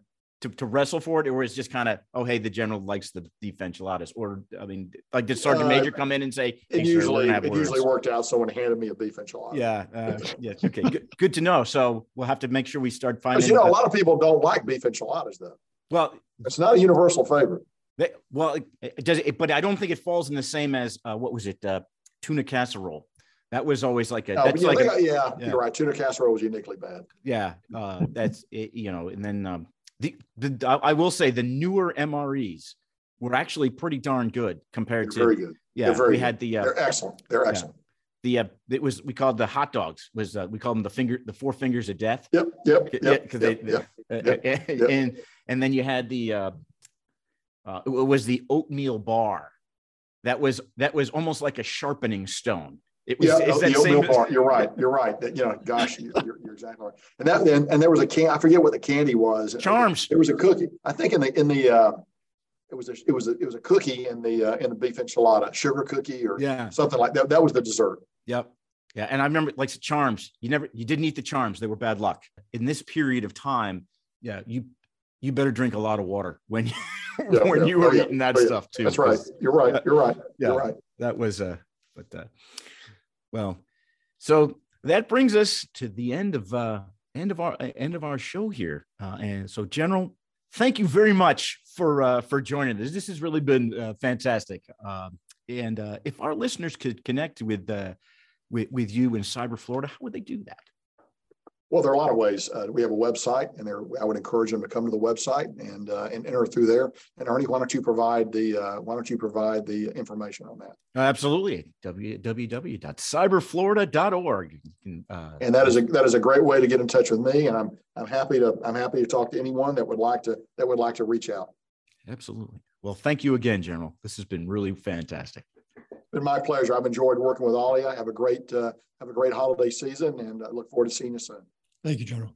to, to wrestle for it, or it just kind of, oh, hey, the general likes the beef enchiladas, or I mean, like did Sergeant
Uh,
Major come in and say,
It
"Hey, sir,
usually, it usually worked out. Someone handed me a beef enchilada.
Yeah, uh, yeah, okay, good, good to know. So we'll have to make sure we start finding.
you know, a lot of people don't like beef enchiladas though.
well,
It's not a universal favorite.
They, well, it, it does it, but I don't think it falls in the same as uh, what was it, uh, tuna casserole. That was always like a.
No,
that's
yeah,
like
they
a,
yeah,
yeah.
you're right. Tuna casserole was uniquely bad.
yeah. Uh, that's it, you know, and then um, the the I will say the newer MREs were actually pretty darn good compared
They're
to
very good.
yeah.
very
We had the uh,
They're excellent. They're excellent.
the uh, it was we called the hot dogs was uh, we called them the finger the four fingers of death.
Yep, yep,
Yeah,
yep,
'cause
yep,
they-
yep.
Uh,
yep.
and and then you had the uh, uh, it was the oatmeal bar. That was that was almost like a sharpening stone. It was
Yeah,
it's
oh, the oatmeal
same-
bar. You're right. You're right. That, you know, gosh, you- you're, you're exactly right. And that, and, and there was a can, I forget what the candy was.
charms.
There was a cookie. I think in the, in the, uh, it was, a, it was, a, it was a cookie in the, uh, in the beef enchilada, sugar cookie or
Yeah.
something like that. That was the dessert.
Yep. Yeah. And I remember like charms. You never you didn't eat the charms. They were bad luck. In this period of time, yeah, you you better drink a lot of water when you
Yeah,
when
yeah.
you were
Oh,
eating that
Oh,
stuff too.
That's right. You're right. You're right.
Yeah.
You're right.
That was uh but uh well, so that brings us to the end of uh end of our end of our show here. Uh and so general thank you very much for uh for joining us. This has really been uh, fantastic. Um and uh if our listeners could connect with uh with, with you in Cyber Florida, how would they do that?
Well, there are a lot of ways. Uh, we have a website, and there I would encourage them to come to the website and uh, and enter through there. And Ernie, why don't you provide the uh, why don't you provide the information on that?
Absolutely. www.cyberflorida.org. Uh,
And that is a that is a great way to get in touch with me. And I'm I'm happy to I'm happy to talk to anyone that would like to that would like to reach out.
absolutely. Well, thank you again, General. This has been really fantastic.
Been my pleasure. I've enjoyed working with all of you. Have a great uh, have a great holiday season, and I look forward to seeing you soon.
Thank you, General.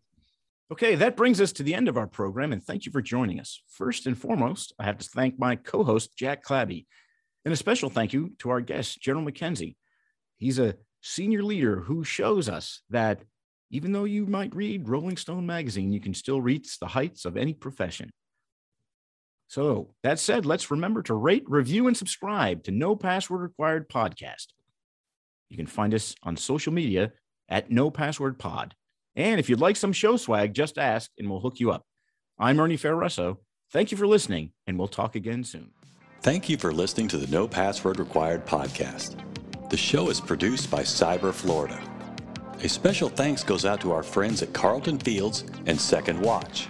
Okay, that brings us to the end of our program, and thank you for joining us. First and foremost, I have to thank my co host, Jack Clabby, and a special thank you to our guest, General McKenzie. He's a senior leader who shows us that even though you might read Rolling Stone magazine, you can still reach the heights of any profession. So, that said, let's remember to rate, review, and subscribe to No Password Required podcast. You can find us on social media at No Password Pod. And if you'd like some show swag, just ask and we'll hook you up. I'm Ernie Ferraresso. Thank you for listening, and we'll talk again soon.
Thank you for listening to the No Password Required podcast. The show is produced by Cyber Florida. A special thanks goes out to our friends at Carlton Fields and Second Watch.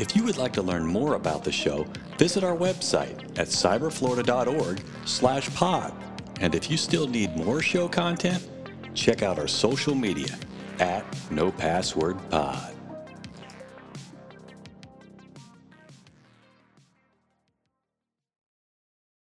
If you would like to learn more about the show, visit our website at cyberflorida.org slash pod. And if you still need more show content, check out our social media at No Password Pod.